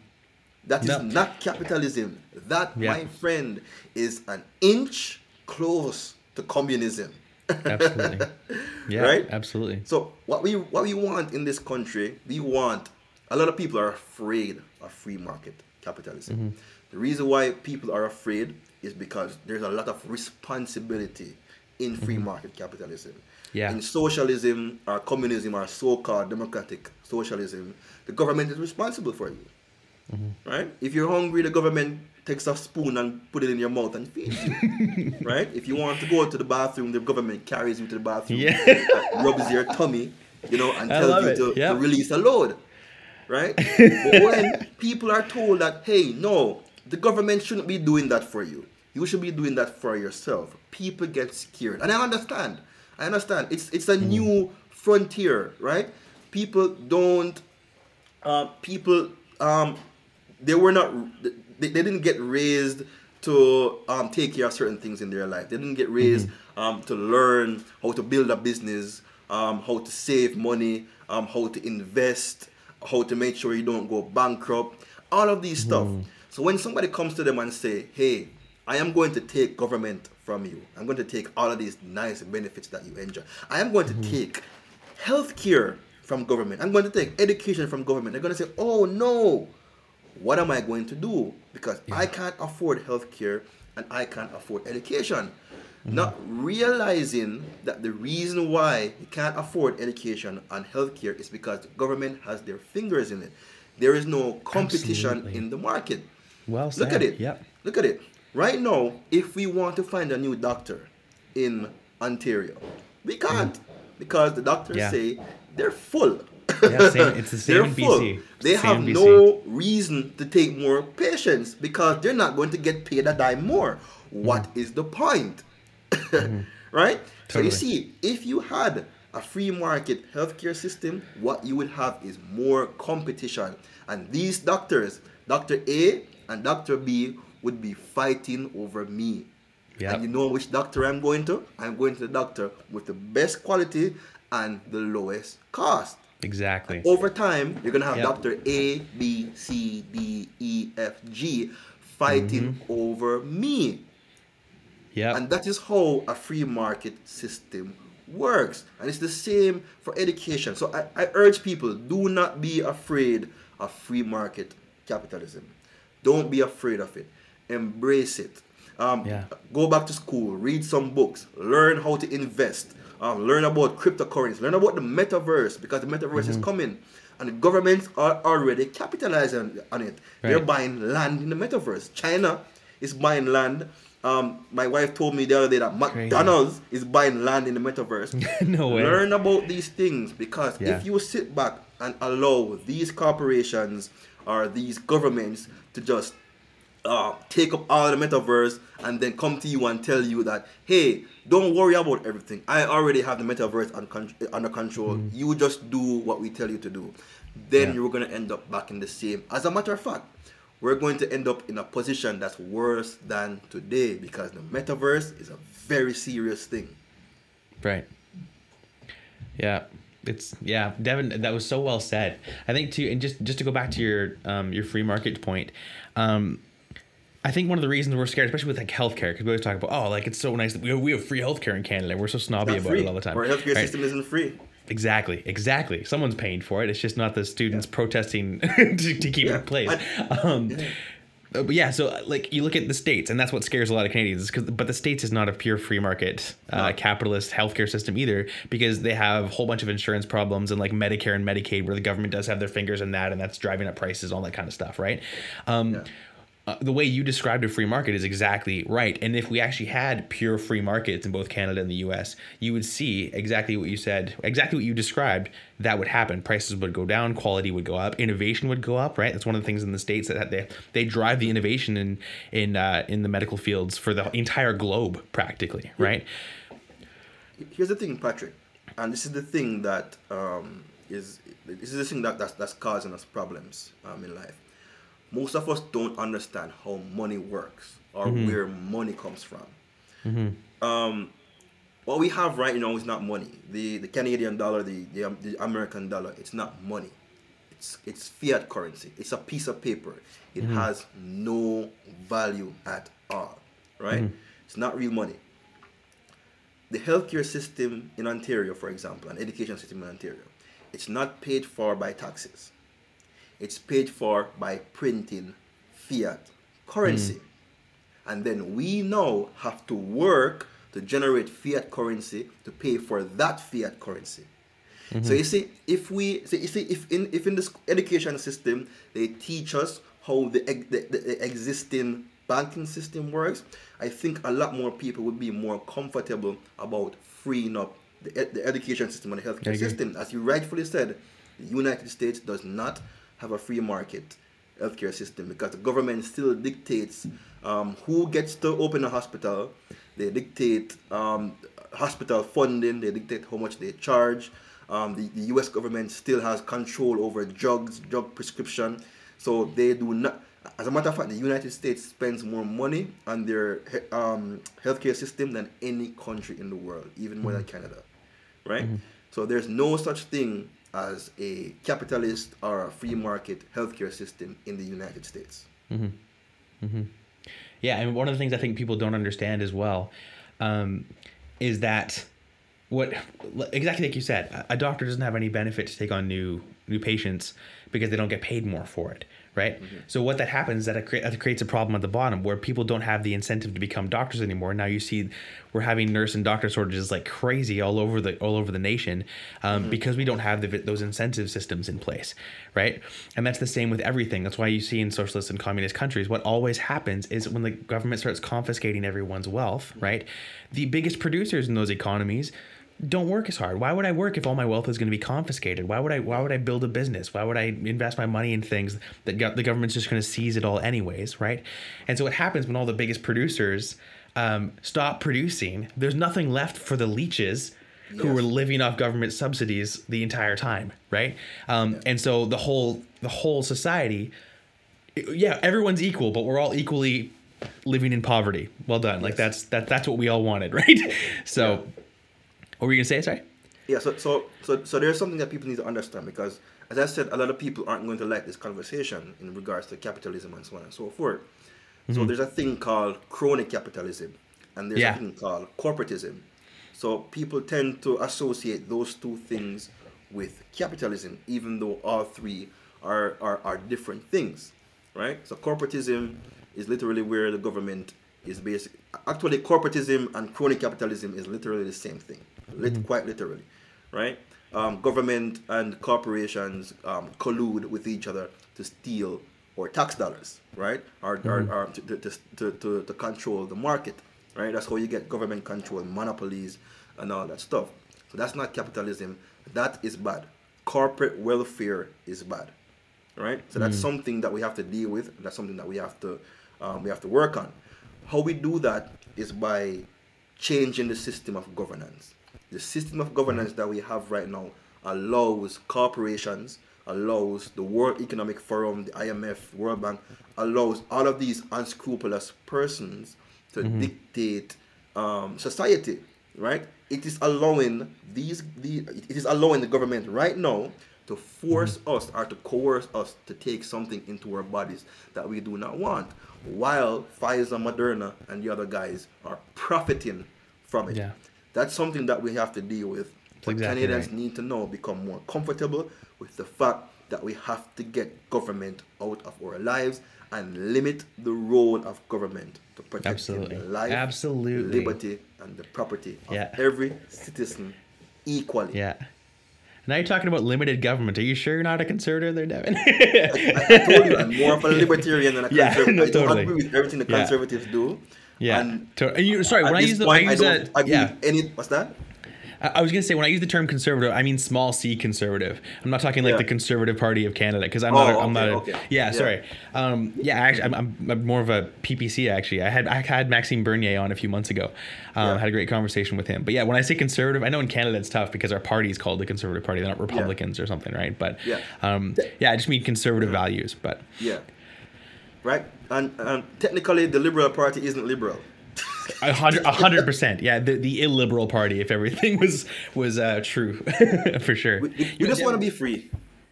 That is no. not capitalism. That, yeah. my friend, is an inch close to communism. Absolutely. Yeah. right? Absolutely. So what we what we want in this country, we want a lot of people are afraid of free market capitalism. Mm-hmm. The reason why people are afraid is because there's a lot of responsibility in free mm-hmm. market capitalism. Yeah. In socialism or communism or so-called democratic socialism, the government is responsible for you. Mm-hmm. Right? If you're hungry, the government takes a spoon and put it in your mouth and feeds you. right? If you want to go to the bathroom, the government carries you to the bathroom, yeah. rubs your tummy, you know, and tells you to, yep. to release a load. Right? but when people are told that, hey, no, the government shouldn't be doing that for you. You should be doing that for yourself. People get scared. And I understand. I understand. It's it's a mm. new frontier, right? People don't uh, people um they were not they, they didn't get raised to um, take care of certain things in their life. They didn't get raised mm-hmm. um, to learn how to build a business, um, how to save money, um, how to invest, how to make sure you don't go bankrupt. All of these stuff. So when somebody comes to them and say, "Hey, I am going to take government from you. I'm going to take all of these nice benefits that you enjoy. I am going to mm-hmm. take healthcare from government. I'm going to take education from government. They're going to say, "Oh no, what am I going to do? Because yeah. I can't afford healthcare and I can't afford education." Mm-hmm. Not realizing that the reason why you can't afford education and healthcare is because the government has their fingers in it. There is no competition Absolutely. in the market. Well said. Look at it. Yep. Look at it. Right now, if we want to find a new doctor in Ontario, we can't mm-hmm. because the doctors yeah. say they're full. Yeah, same, it's the same they're full. They have BC. no reason to take more patients because they're not going to get paid a dime more. Mm-hmm. What is the point? Mm-hmm. right? Totally. So you see, if you had a free market healthcare system, what you would have is more competition. And these doctors, Dr. A and Dr. B, would be fighting over me. Yep. And you know which doctor I'm going to? I'm going to the doctor with the best quality and the lowest cost. Exactly. Over time, you're gonna have Yep. Doctor A, B, C, D, E, F, G fighting Mm-hmm. over me, Yeah. and that is how a free market system works. And it's the same for education. So I, I urge people: do not be afraid of free market capitalism. Don't be afraid of it. Embrace it. Um, Yeah. Go back to school, read some books, learn how to invest, um, learn about cryptocurrency, learn about the metaverse because the metaverse Mm-hmm. is coming. And the governments are already capitalizing on it. They're buying land in the metaverse. China is buying land. Um, my wife told me the other day that Crazy. McDonald's is buying land in the metaverse. No way. Learn about these things because Yeah. if you sit back and allow these corporations or these governments to just uh, take up all the metaverse and then come to you and tell you that, hey, don't worry about everything. I already have the metaverse under control. You just do what we tell you to do. Then Yeah. you're going to end up back in the same. As a matter of fact, we're going to end up in a position that's worse than today because the metaverse is a very serious thing. Right. Yeah. It's yeah, Devin. That was so well said. I think too, and just just to go back to your um your free market point, um, I think one of the reasons we're scared, especially with like healthcare, because we always talk about oh, like it's so nice that we have, we have free healthcare in Canada. We're so snobby about free. it all the time. Our healthcare Right. system isn't free. Exactly, exactly. Someone's paying for it. It's just not the students protesting to, to keep it in place. Um, uh, but yeah, so uh, like you look at the states, and that's what scares a lot of Canadians. but the states is not a pure free market, uh, capitalist healthcare system either, because they have a whole bunch of insurance problems and like Medicare and Medicaid, where the government does have their fingers in that, and that's driving up prices, all that kind of stuff, right? Um, Yeah. Uh, the way you described a free market is exactly right. And if we actually had pure free markets in both Canada and the US, you would see exactly what you said, exactly what you described, that would happen. Prices would go down, quality would go up, innovation would go up, right? That's one of the things in the States that they, they drive the innovation in in uh, in the medical fields for the entire globe, practically, right? here's the thing, Patrick, and this is the thing that um, is this is the thing that that's, that's causing us problems um, in life. Most of us don't understand how money works or where money comes from. Um, what we have right now is not money. The the Canadian dollar, the, the um, the American dollar, it's not money. It's it's fiat currency. It's a piece of paper. It has no value at all. Right? It's not real money the healthcare system in Ontario, for example, an education system in Ontario, it's not paid for by taxes. It's paid for by printing fiat currency. Hmm. And then we now have to work to generate fiat currency to pay for that fiat currency. So mm-hmm. you see, if we so you see if in if in this education system they teach us how the, the, the existing banking system works, I think a lot more people would be more comfortable about freeing up the, the education system and the healthcare system. As you rightfully said, the United States does not have a free market healthcare system because the government still dictates um, who gets to open a hospital. They dictate um, hospital funding. They dictate how much they charge. Um, the, the U.S. government still has control over drugs, drug prescription. So they do not. As a matter of fact, the United States spends more money on their um, healthcare system than any country in the world, even more than Canada right? So there's no such thing as a capitalist or a free market healthcare system in the United States. Yeah, and one of the things I think people don't understand as well um, is that what exactly like you said, a doctor doesn't have any benefit to take on new new patients because they don't get paid more for it, right? Mm-hmm. So what that happens is that it, that creates a problem at the bottom where people don't have the incentive to become doctors anymore. Now you see we're having nurse and doctor shortages like crazy all over the all over the nation um, mm-hmm. because we don't have the, those incentive systems in place, right? And that's the same with everything. That's why you see in socialist and communist countries what always happens is when the government starts confiscating everyone's wealth, mm-hmm. right? The biggest producers in those economies don't work as hard. Why would I work if all my wealth is going to be confiscated? Why would I why would I build a business? Why would I invest my money in things that got, the government's just going to seize it all anyways, right? And so what happens when all the biggest producers um, stop producing? There's nothing left for the leeches who Yes. were living off government subsidies the entire time, right? Um, And so the whole the whole society, yeah, everyone's equal, but we're all equally living in poverty. Well done. Like Yes. that's that that's what we all wanted, right? So, what were you gonna say? Sorry. Yeah, so, so so so there's something that people need to understand because, as I said, a lot of people aren't going to like this conversation in regards to capitalism and so on and so forth. So mm-hmm. there's a thing called crony capitalism, and there's Yeah. a thing called corporatism. So people tend to associate those two things with capitalism, even though all three are are, are different things, right? So corporatism is literally where the government is basic. Actually, corporatism and crony capitalism is literally the same thing, lit- quite literally, right? Um, government and corporations um, collude with each other to steal or tax dollars, right? Or, or, or to, to, to, to, to control the market, right? That's how you get government control, monopolies, and all that stuff. So that's not capitalism. That is bad. Corporate welfare is bad, right? So that's something that we have to deal with. That's something that we have to um, we have to work on. How we do that is by changing the system of governance. The system of governance that we have right now allows corporations, allows the World Economic Forum, the IMF, World Bank, allows all of these unscrupulous persons to dictate um, society, right? It is allowing these the it is allowing the government right now to force us or to coerce us to take something into our bodies that we do not want, while Pfizer, Moderna, and the other guys are profiting from it. Yeah. That's something that we have to deal with. But exactly Canadians right. need to know, become more comfortable with the fact that we have to get government out of our lives and limit the role of government to protect Absolutely. the life, Absolutely. liberty, and the property of Yeah. every citizen equally. Yeah. Now you're talking about limited government. Are you sure you're not a conservative there, Devin? I, I told you I'm more of a libertarian than a Yeah, conservative. no, I don't agree with everything the Yeah. conservatives do. Yeah. And To- you, sorry, when I use the, I use I don't agree yeah. any. What's that? I I was gonna say when I use the term conservative, I mean small c conservative. I'm not talking like Yeah. the Conservative Party of Canada because I'm Oh, not. A, I'm okay, not. A, okay. Yeah, Yeah. sorry. Um, yeah, actually, I'm, I'm, more of a PPC. Actually, I had I had Maxime Bernier on a few months ago. Um, Yeah. Had a great conversation with him. But yeah, when I say conservative, I know in Canada it's tough because our party is called the Conservative Party. They're not Republicans or something, right? But Yeah. um, yeah, I just mean conservative values. But Yeah. Right? And, and technically, the Liberal Party isn't liberal. a hundred, a hundred percent. Yeah, the, the illiberal party. If everything was was uh, true, for sure. We, we, we just want to be free.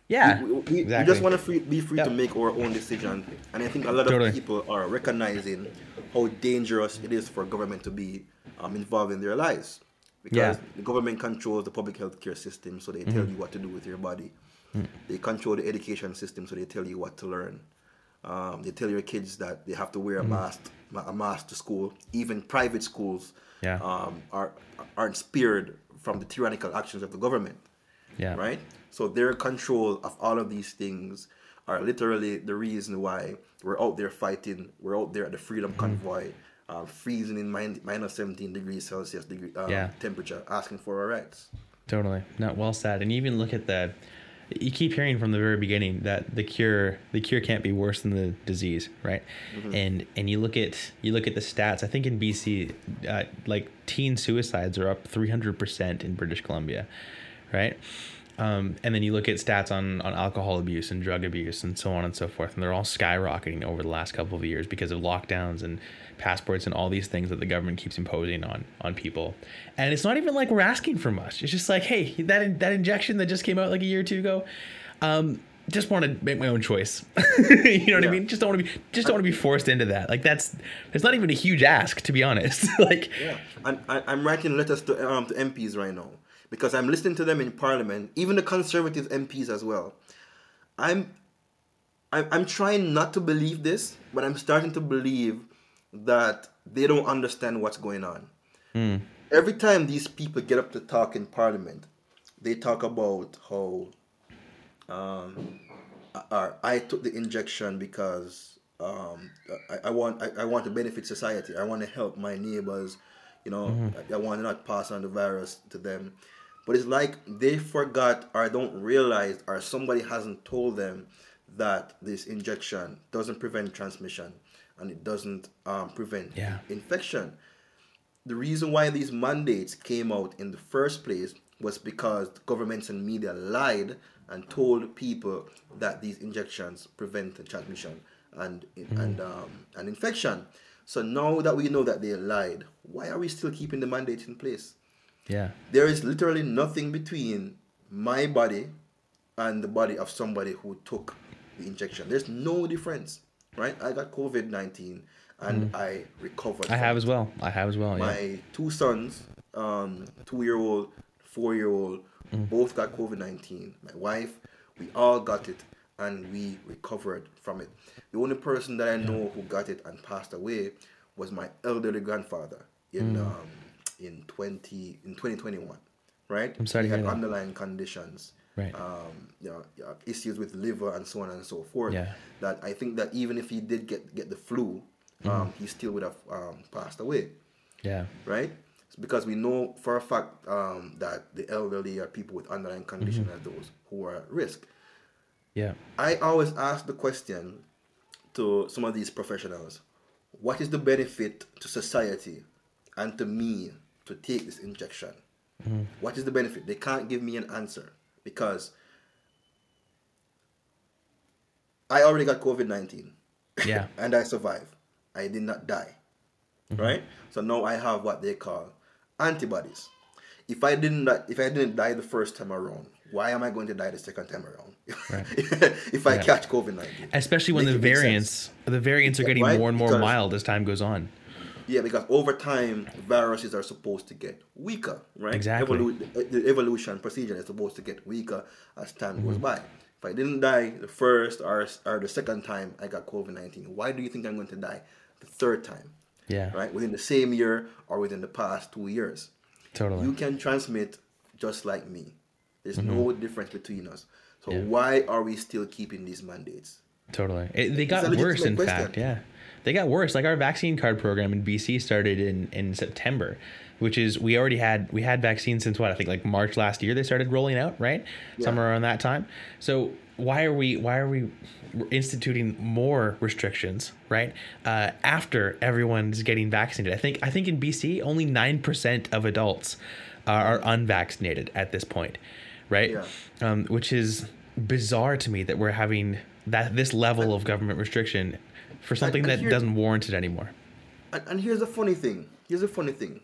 Yeah, we, we, exactly. just want to free, be free to make our own decision, And I think a lot of Totally. people are recognizing how dangerous it is for government to be um, involved in their lives. Because Yeah. Mm-hmm. the government controls the public health care system, so they tell you what to do with your body. Mm. They control the education system, so they tell you what to learn. Um, they tell your kids that they have to wear a Mm-hmm. mask, a mask to school. Even private schools Yeah. um, are aren't spared from the tyrannical actions of the government Yeah. right? So their control of all of these things are literally the reason why we're out there fighting. We're out there at the Freedom Mm-hmm. Convoy, uh, freezing in min- minus 17 degrees Celsius degree, um, Yeah. temperature, asking for our rights. Totally. Not well said. And even look at the you keep hearing from the very beginning that the cure the cure can't be worse than the disease, right? And and you look at you look at the stats. I think in BC, uh, like teen suicides are up three hundred percent in British Columbia, right? Um, and then you look at stats on, on alcohol abuse and drug abuse and so on and so forth, and they're all skyrocketing over the last couple of years because of lockdowns and passports and all these things that the government keeps imposing on on people. And it's not even like we're asking for much. It's just like, hey, that that injection that just came out like a year or two ago, um, just want to make my own choice. you know what I mean? Just don't want to be just don't want to be forced into that. Like that's it's not even a huge ask to be honest. like Yeah, and I, I'm writing letters to um, to MPs right now because I'm listening to them in Parliament, even the Conservative MPs as well. I'm, I'm, I'm trying not to believe this, but I'm starting to believe that they don't understand what's going on. Every time these people get up to talk in Parliament, they talk about how um, I, I took the injection because um, I, I want I, I want to benefit society. I want to help my neighbors, You know, I, I want to not pass on the virus to them. But it's like they forgot or don't realize or somebody hasn't told them that this injection doesn't prevent transmission and it doesn't um, prevent Yeah. infection. The reason why these mandates came out in the first place was because governments and media lied and told people that these injections prevent the transmission and and um, and infection. So now that we know that they lied, why are we still keeping the mandate in place? Yeah. There is literally nothing between my body and the body of somebody who took the injection. There's no difference, right? I got COVID 19 and I recovered. I have as well. I have as well. Yeah. My two sons, um, two year old, four year old, Mm. both got COVID 19. My wife, we all got it and we recovered from it. The only person that I know who got it and passed away was my elderly grandfather in Mm. um, in 20 in 2021. Right? I'm sorry he had hear that. underlying conditions. Right. Um, you know, issues with liver and so on and so forth. Yeah. That I think that even if he did get get the flu, um, he still would have um, passed away yeah. right? It's because we know for a fact um, that the elderly are people with underlying condition Mm-hmm. are those who are at risk. Yeah. I always ask the question to some of these professionals: What is the benefit to society and to me to take this injection? What is the benefit? They can't give me an answer because I already got COVID nineteen Yeah. and I survived. I did not die. Mm-hmm. Right? So now I have what they call antibodies. If I didn't if I didn't die the first time around, why am I going to die the second time around? if I Yeah. catch COVID nineteen. Especially when Make the make sense. variants the variants are getting Right? more and more Because- mild as time goes on. Yeah, because over time viruses are supposed to get weaker, right? Exactly. Evolu- the evolution procedure is supposed to get weaker as time Mm-hmm. goes by. If I didn't die the first or, or the second time I got COVID nineteen, why do you think I'm going to die the third time? Yeah. Right, within the same year or within the past two years, Totally. you can transmit just like me. There's no difference between us. So Mm-hmm. Yeah. why are we still keeping these mandates? Totally. It, they got worse, in question. fact. Yeah. They got worse. Like our vaccine card program in BC started in, in September, which is we already had we had vaccines since what I think like March last year they started rolling out, right? Somewhere around that time. So why are we why are we instituting more restrictions, right? Uh, after everyone's getting vaccinated. I think I think in BC only nine percent of adults are, are unvaccinated at this point, right? Yeah. um, which is bizarre to me that we're having that this level of government restriction for something and that here- doesn't warrant it anymore. And, and here's the funny thing. Here's the funny thing.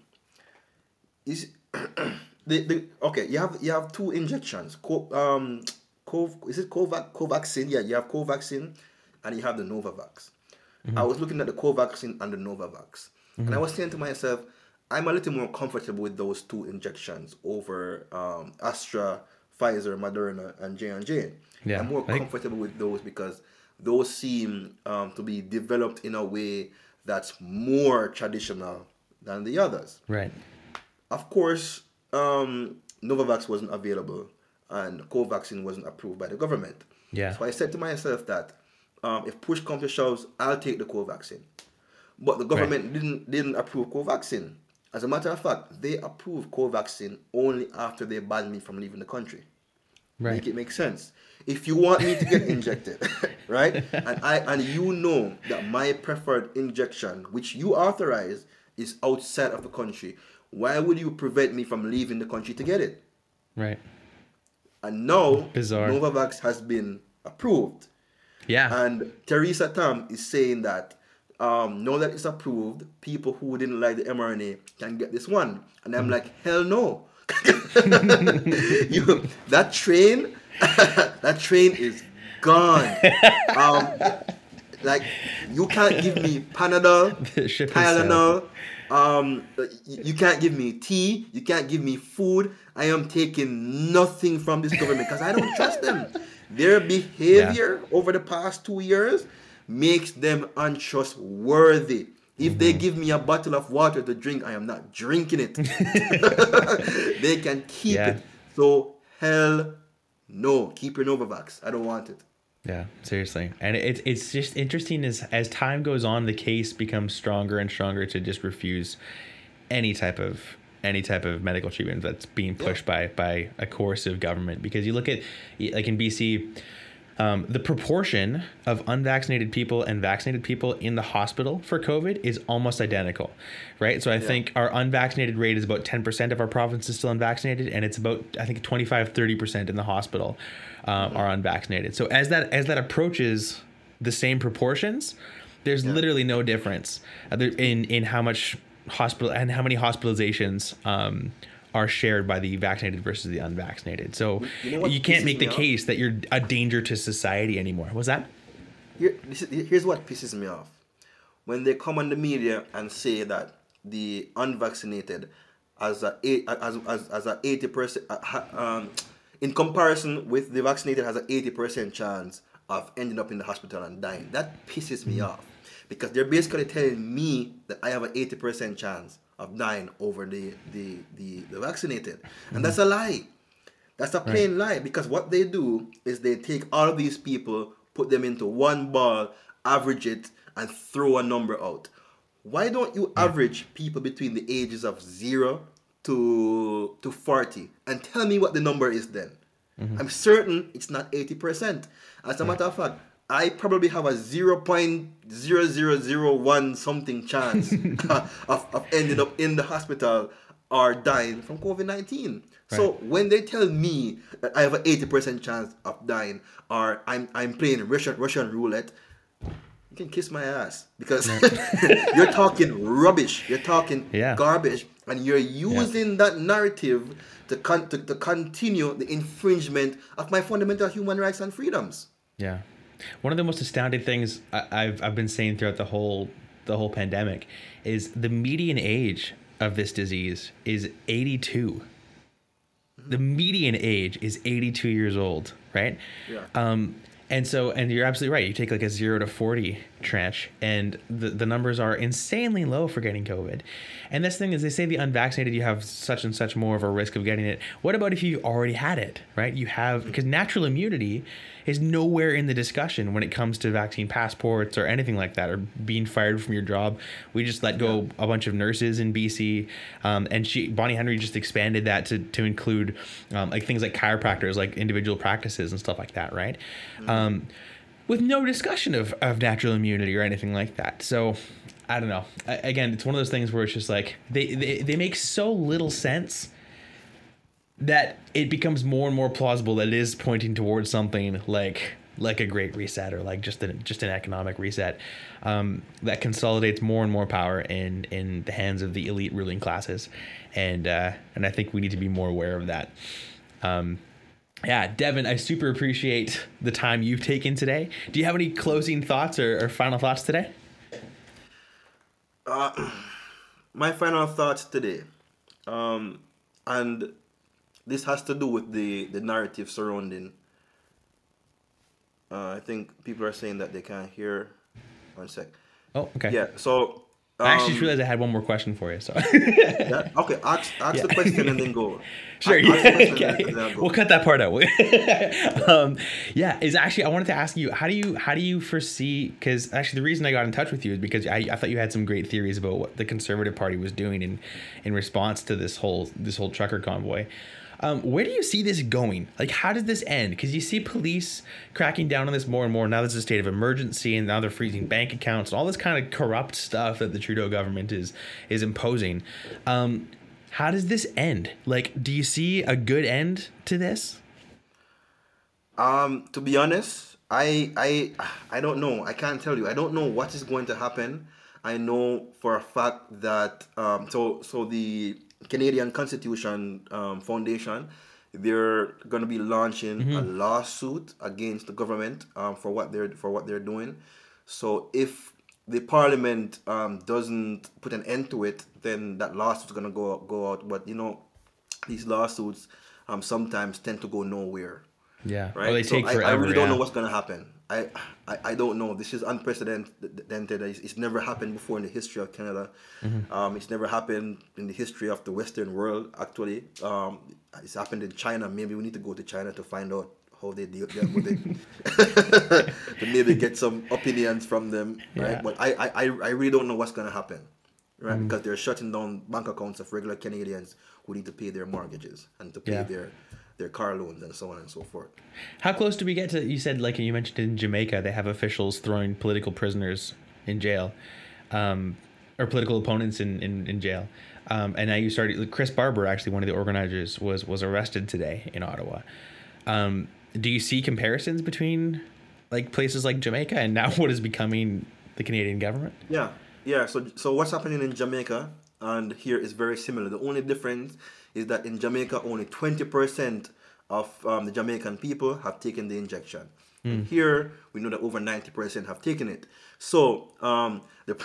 Is the, the okay? You have you have two injections. Co, um, co, is it Covac Covaxin? Yeah, you have Covaxin, and you have the Novavax. I was looking at the Covaxin and the Novavax, and I was saying to myself, I'm a little more comfortable with those two injections over um, Astra, Pfizer, Moderna, and J and J. Yeah, I'm more I think- comfortable with those because those seem um, to be developed in a way that's more traditional than the others. Right. Of course, um, Novavax wasn't available and Covaxin wasn't approved by the government. Yeah. So I said to myself that um, if push comes to shove, I'll take the Covaxin. But the government didn't didn't approve Covaxin. As a matter of fact, they approved Covaxin only after they banned me from leaving the country. Right. Make it make sense. If you want me to get injected, right, and I and you know that my preferred injection, which you authorize, is outside of the country, why would you prevent me from leaving the country to get it? Right. And now Bizarre. Novavax has been approved, Yeah. and Theresa Tam is saying that um, now that it's approved, people who didn't like the mRNA can get this one, and Mm. I'm like, hell no. you, that train, that train is gone. Um, like you can't give me Panadol, The ship has sailed. Tylenol. Um, you can't give me tea. You can't give me food. I am taking nothing from this government because I don't trust them. Their behavior over the past two years makes them untrustworthy. If they mm-hmm. give me a bottle of water to drink, I am not drinking it. they can keep Yeah. it. So hell no. Keep your Novavax. I don't want it. Yeah, seriously, and it's it's just interesting as as time goes on, the case becomes stronger and stronger to just refuse any type of any type of medical treatment that's being pushed yeah. by by a coercive government because you look at like in BC um, the proportion of unvaccinated people and vaccinated people in the hospital for COVID is almost identical, right? So I yeah. think our unvaccinated rate is about 10% of our province is still unvaccinated, and it's about, I think, 25, 30% in the hospital uh, mm-hmm. are unvaccinated. So as that as that approaches the same proportions, there's yeah. literally no difference in in how much hospital and how many hospitalizations um, are shared by the vaccinated versus the unvaccinated. So you, know you can't make the case off? that you're a danger to society anymore. Was that? Here, is, here's what pisses me off. When they come on the media and say that the unvaccinated as a as as, as a 80% uh, um, in comparison with the vaccinated has an 80% chance of ending up in the hospital and dying. That pisses me mm. off because they're basically telling me that I have an 80% chance of dying over the the the, the vaccinated, and mm-hmm. that's a lie. That's a plain right. lie because what they do is they take all of these people, put them into one ball, average it, and throw a number out. Why don't you average people between the ages of zero to to forty and tell me what the number is then? Mm-hmm. I'm certain it's not eighty percent. As a matter of fact, I probably have a 0.0001 something chance of, of ending up in the hospital or dying from COVID 19. Right. So when they tell me that I have an 80% chance of dying or I'm, I'm playing Russian, Russian roulette, you can kiss my ass because you're talking rubbish, you're talking yeah. garbage, and you're using yeah. that narrative to, con- to, to continue the infringement of my fundamental human rights and freedoms. Yeah. One of the most astounding things I, have I've been saying throughout the whole the whole pandemic is the median age of this disease is 82. The median age is 82 years old, right? Yeah. Um, and so, and you're absolutely right. You take like a zero to 40 trench, and the, the numbers are insanely low for getting COVID. And this thing is, they say the unvaccinated, you have such and such more of a risk of getting it. What about if you already had it, right? You have, because natural immunity is nowhere in the discussion when it comes to vaccine passports or anything like that, or being fired from your job. We just let go a bunch of nurses in BC, um, and she Bonnie Henry just expanded that to to include um, like things like chiropractors, like individual practices and stuff like that, right? Mm-hmm. Um, with no discussion of, of natural immunity or anything like that. So I don't know. I, again, it's one of those things where it's just like they, they, they make so little sense that it becomes more and more plausible that it is pointing towards something like like a great reset or like just an just an economic reset um, that consolidates more and more power in in the hands of the elite ruling classes, and uh, and I think we need to be more aware of that. Um, yeah, Devin, I super appreciate the time you've taken today. Do you have any closing thoughts or, or final thoughts today? Uh, my final thoughts today, um, and this has to do with the, the narrative surrounding. Uh, I think people are saying that they can't hear. One sec. Oh, okay. Yeah. So um, I actually just um, realized I had one more question for you. So yeah, okay, ask, ask yeah. the question and then go. Sure. yeah. Okay. Go. We'll cut that part out. um, yeah, is actually I wanted to ask you how do you how do you foresee because actually the reason I got in touch with you is because I, I thought you had some great theories about what the Conservative Party was doing in in response to this whole this whole trucker convoy. Um, where do you see this going? Like, how does this end? Because you see police cracking down on this more and more. Now there's a state of emergency, and now they're freezing bank accounts and all this kind of corrupt stuff that the Trudeau government is is imposing. Um, how does this end? Like, do you see a good end to this? Um, to be honest, I I I don't know. I can't tell you. I don't know what is going to happen. I know for a fact that um, so so the Canadian Constitution um, Foundation, they're going to be launching mm-hmm. a lawsuit against the government um, for what they're for what they're doing. So if the Parliament um, doesn't put an end to it, then that lawsuit's going to go go out. But you know, these lawsuits um, sometimes tend to go nowhere. Yeah, right. Take so. I, I really don't know what's going to happen. I, I, I don't know. This is unprecedented. It's, it's never happened before in the history of Canada. Mm-hmm. Um, it's never happened in the history of the Western world. Actually, um, it's happened in China. Maybe we need to go to China to find out how they deal with it. to maybe get some opinions from them. Right. Yeah. But I, I, I really don't know what's gonna happen. right? Because they're shutting down bank accounts of regular Canadians who need to pay their mortgages and to pay Yeah. their their car loans and so on and so forth. How close do we get to? You said like you mentioned in Jamaica, they have officials throwing political prisoners in jail, um, or political opponents in in, in jail. Um, and now you started. Chris Barber, actually one of the organizers, was was arrested today in Ottawa. Um, do you see comparisons between like places like Jamaica and now what is becoming the Canadian government? Yeah, yeah. So so what's happening in Jamaica and here is very similar. The only difference is that in Jamaica, only twenty percent of um, the Jamaican people have taken the injection. Here, we know that over ninety percent have taken it. So um, the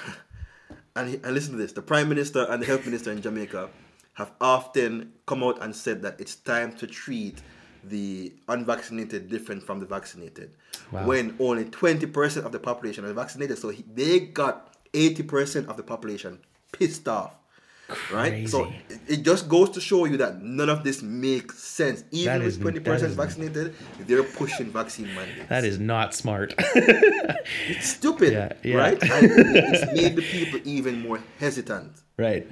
and, and listen to this: the prime minister and the health minister in Jamaica have often come out and said that it's time to treat the unvaccinated different from the vaccinated. Wow. When only 20% of the population are vaccinated. So he, they got 80% of the population pissed off. Right? So it, it just goes to show you that none of this makes sense. Even with 20% that is- vaccinated, they're pushing vaccine mandates. That is not smart. It's stupid, Yeah, yeah. right? And it's made the people even more hesitant. Right.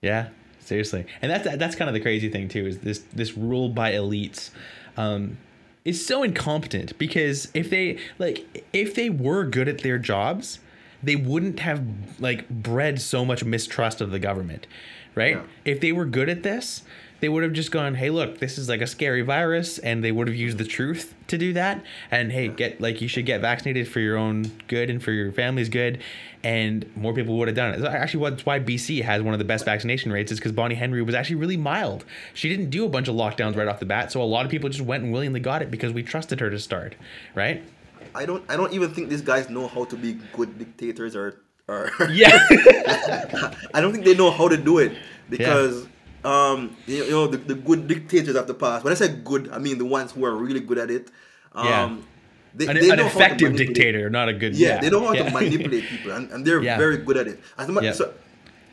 Yeah. Seriously, and that's that's kind of the crazy thing too. Is this this rule by elites um, is so incompetent because if they like if they were good at their jobs, they wouldn't have like bred so much mistrust of the government, right? Yeah. If they were good at this, they would have just gone, "Hey, look, this is like a scary virus," and they would have used the truth to do that. And hey, get like you should get vaccinated for your own good and for your family's good, and more people would have done it. That's actually what's why BC has one of the best vaccination rates is because Bonnie Henry was actually really mild. She didn't do a bunch of lockdowns right off the bat, so a lot of people just went and willingly got it because we trusted her to start, right? I don't I don't even think these guys know how to be good dictators or or Yeah. I don't think they know how to do it because um you you know the, the good dictators of the past. When I say good, I mean the ones who are really good at it. Um Yeah. they, an, they an effective dictator, not a good. Yeah, they know how yeah. to manipulate people, and, and they're Yeah. very good at it. As much, Yeah. so,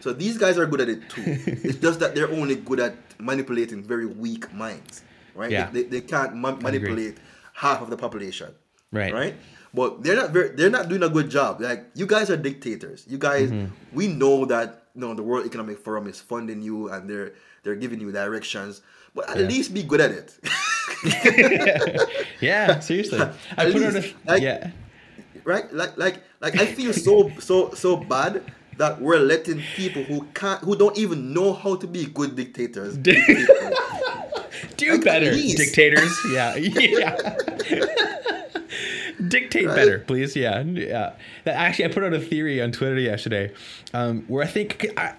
so these guys are good at it too. it's just that they're only good at manipulating very weak minds, right? Yeah. They, they, they can't ma- manipulate half of the population, Right. Right. But they're not very. They're not doing a good job. Like you guys are dictators. You guys, Mm-hmm. we know that you know the World Economic Forum is funding you and they're they're giving you directions. But at Yeah. least be good at it. yeah, seriously. I At put out a like- yeah. right? Like like like I feel so so so bad that we're letting people who can't who don't even know how to be good dictators. us. Do Like, better, dictators. Yeah, yeah. Dictate Right? better, please. Yeah, yeah. That actually, I put out a theory on Twitter yesterday, um, where I think I,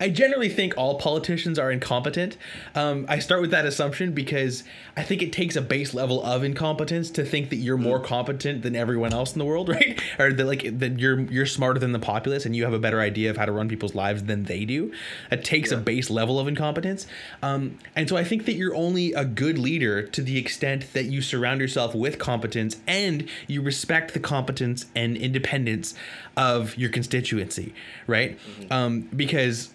I generally think all politicians are incompetent. Um, I start with that assumption because I think it takes a base level of incompetence to think that you're more competent than everyone else in the world, right? Or that like that you're you're smarter than the populace and you have a better idea of how to run people's lives than they do. It takes a base level of incompetence. Um, and so I think that you're only a good leader to the extent that you surround yourself with competence and you respect the competence and independence of your constituency, right? Um, because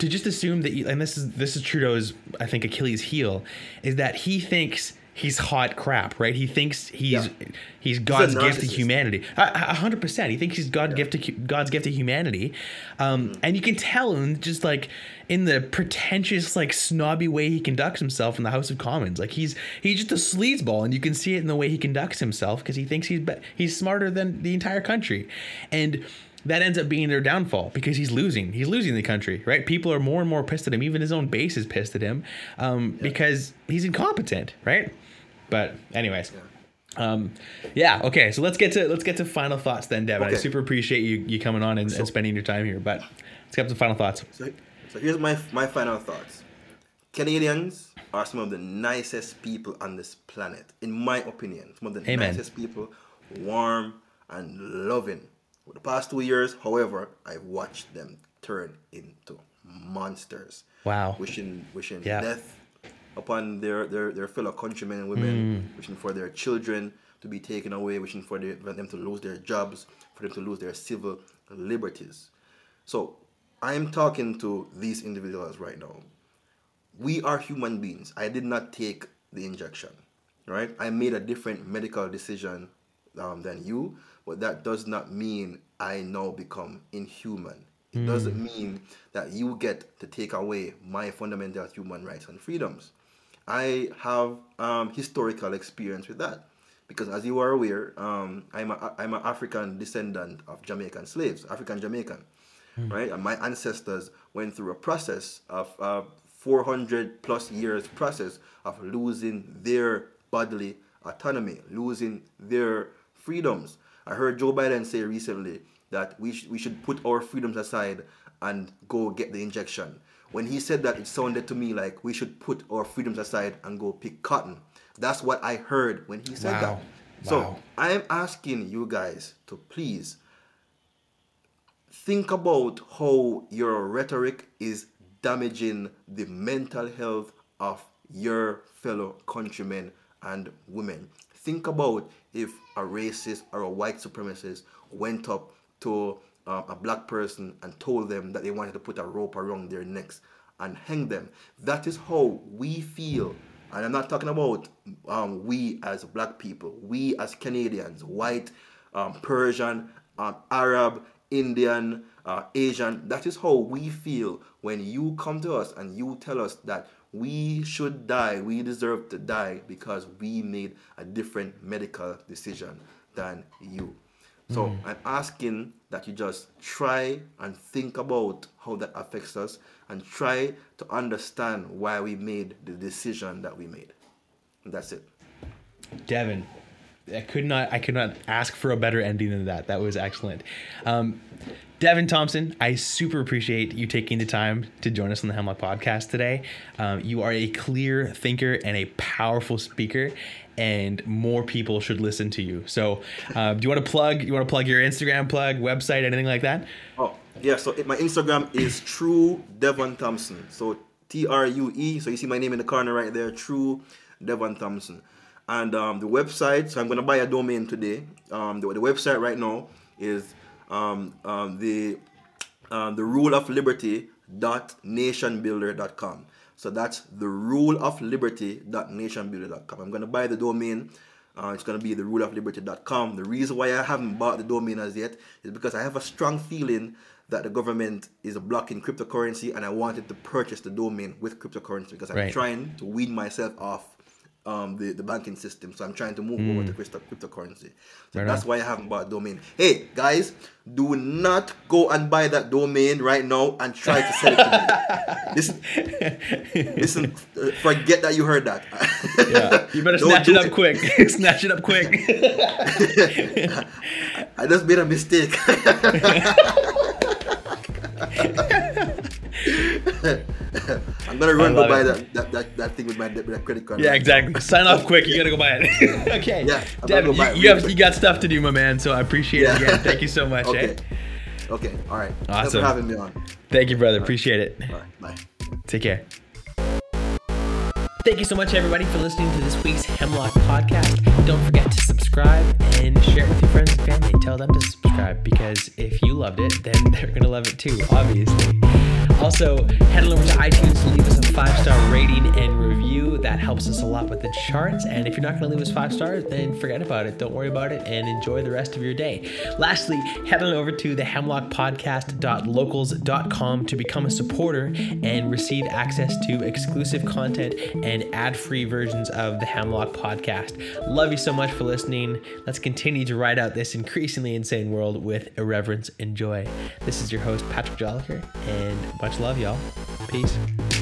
to just assume that, you, and this is this is Trudeau's, I think Achilles' heel, is that he thinks he's hot crap, right? He thinks he's Yeah. he's God's gift to humanity. A hundred percent. He thinks he's God gift to God's gift to humanity, um, and you can tell in just like in the pretentious, like snobby way he conducts himself in the House of Commons. Like he's he's just a sleazeball, and you can see it in the way he conducts himself because he thinks he's be- he's smarter than the entire country, and. That ends up being their downfall because he's losing. He's losing the country, right? People are more and more pissed at him. Even his own base is pissed at him um, because he's incompetent, right? But anyways, um, yeah, okay. So let's get to let's get to final thoughts then, Devin. I super appreciate you you coming on and, and spending your time here. But let's get to final thoughts. So, so here's my my final thoughts. Canadians are some of the nicest people on this planet, in my opinion. Some of the Amen. nicest people, warm and loving. For the past two years, however, I've watched them turn into monsters. Wow. Wishing wishing Yeah. death upon their, their, their fellow countrymen and women, wishing for their children to be taken away, wishing for, for them to lose their jobs, for them to lose their civil liberties. So I'm talking to these individuals right now. We are human beings. I did not take the injection, right? I made a different medical decision um, than you, but that does not mean I now become inhuman It doesn't mean that you get to take away my fundamental human rights and freedoms. I have um, historical experience with that because, as you are aware, um, I'm a, I'm an African descendant of Jamaican slaves, African Jamaican, right? And my ancestors went through a process of uh, 400 plus years process of losing their bodily autonomy, losing their freedoms. I heard Joe Biden say recently that we, sh- we should put our freedoms aside and go get the injection. When he said that, it sounded to me like we should put our freedoms aside and go pick cotton. That's what I heard when he said Wow. that. So I am asking you guys to please think about how your rhetoric is damaging the mental health of your fellow countrymen and women. Think about if a racist or a white supremacist went up to um, a black person and told them that they wanted to put a rope around their necks and hang them. That is how we feel. And I'm not talking about um, we as black people, we as Canadians, white, um, Persian, um, Arab, Indian, uh, Asian. That is how we feel when you come to us and you tell us that we should die, we deserve to die because we made a different medical decision than you. So hmm. I'm asking that you just try and think about how that affects us and try to understand why we made the decision that we made. And that's it. Devin, I could not I could not ask for a better ending than that. That was excellent. Um, Devin Thompson, I super appreciate you taking the time to join us on the Hemlock Podcast today. Um, you are a clear thinker and a powerful speaker, and more people should listen to you. So, uh, do you want to plug? You want to plug your Instagram plug, website, anything like that? Oh, yeah. So my Instagram is True Devin Thompson. So T R U E. So you see my name in the corner right there. True Devin Thompson. And um, the website. So I'm gonna buy a domain today. Um, the, the website right now is um, um, the um, the rule of liberty dot nationbuilder.com. So that's the rule of liberty dot nationbuilder.com. I'm gonna buy the domain. Uh, it's gonna be the rule of liberty.com. The reason why I haven't bought the domain as yet is because I have a strong feeling that the government is blocking cryptocurrency, and I wanted to purchase the domain with cryptocurrency because I'm Right. trying to wean myself off um, the, the banking system. So I'm trying to move over to crypto, cryptocurrency. So Right that's on. why I haven't bought a domain. Hey guys, do not go and buy that domain right now and try to sell it to me. listen, listen, uh, forget that you heard that. Yeah, you better snatch it up quick. snatch it up quick. I just made a mistake. I'm gonna run go buy that, that, that, that thing with my with credit card. Yeah, right exactly. Sign off quick. You gotta go buy it. okay. Yeah, I'm Devin, go buy you, it you have you got stuff to do, my man. So I appreciate Yeah. it again. Thank you so much. Okay. Eh? Okay. All right. Thanks Awesome. for having me on. Thank you, brother. Appreciate it. Right. Bye. Take care. Thank you so much, everybody, for listening to this week's Hemlock podcast. Don't forget to subscribe and share it with your friends and family. Tell them to subscribe because if you loved it, then they're going to love it too, obviously. Also, head on over to iTunes to leave us a five star rating and review. That helps us a lot with the charts. And if you're not going to leave us five stars, then forget about it. Don't worry about it and enjoy the rest of your day. Lastly, head on over to the hemlockpodcast.locals.com to become a supporter and receive access to exclusive content and ad free versions of the Hemlock podcast. Love you so much for listening. Let's continue to ride out this increasingly insane world with irreverence and joy. This is your host, Patrick Jolliker, and much love, y'all. Peace.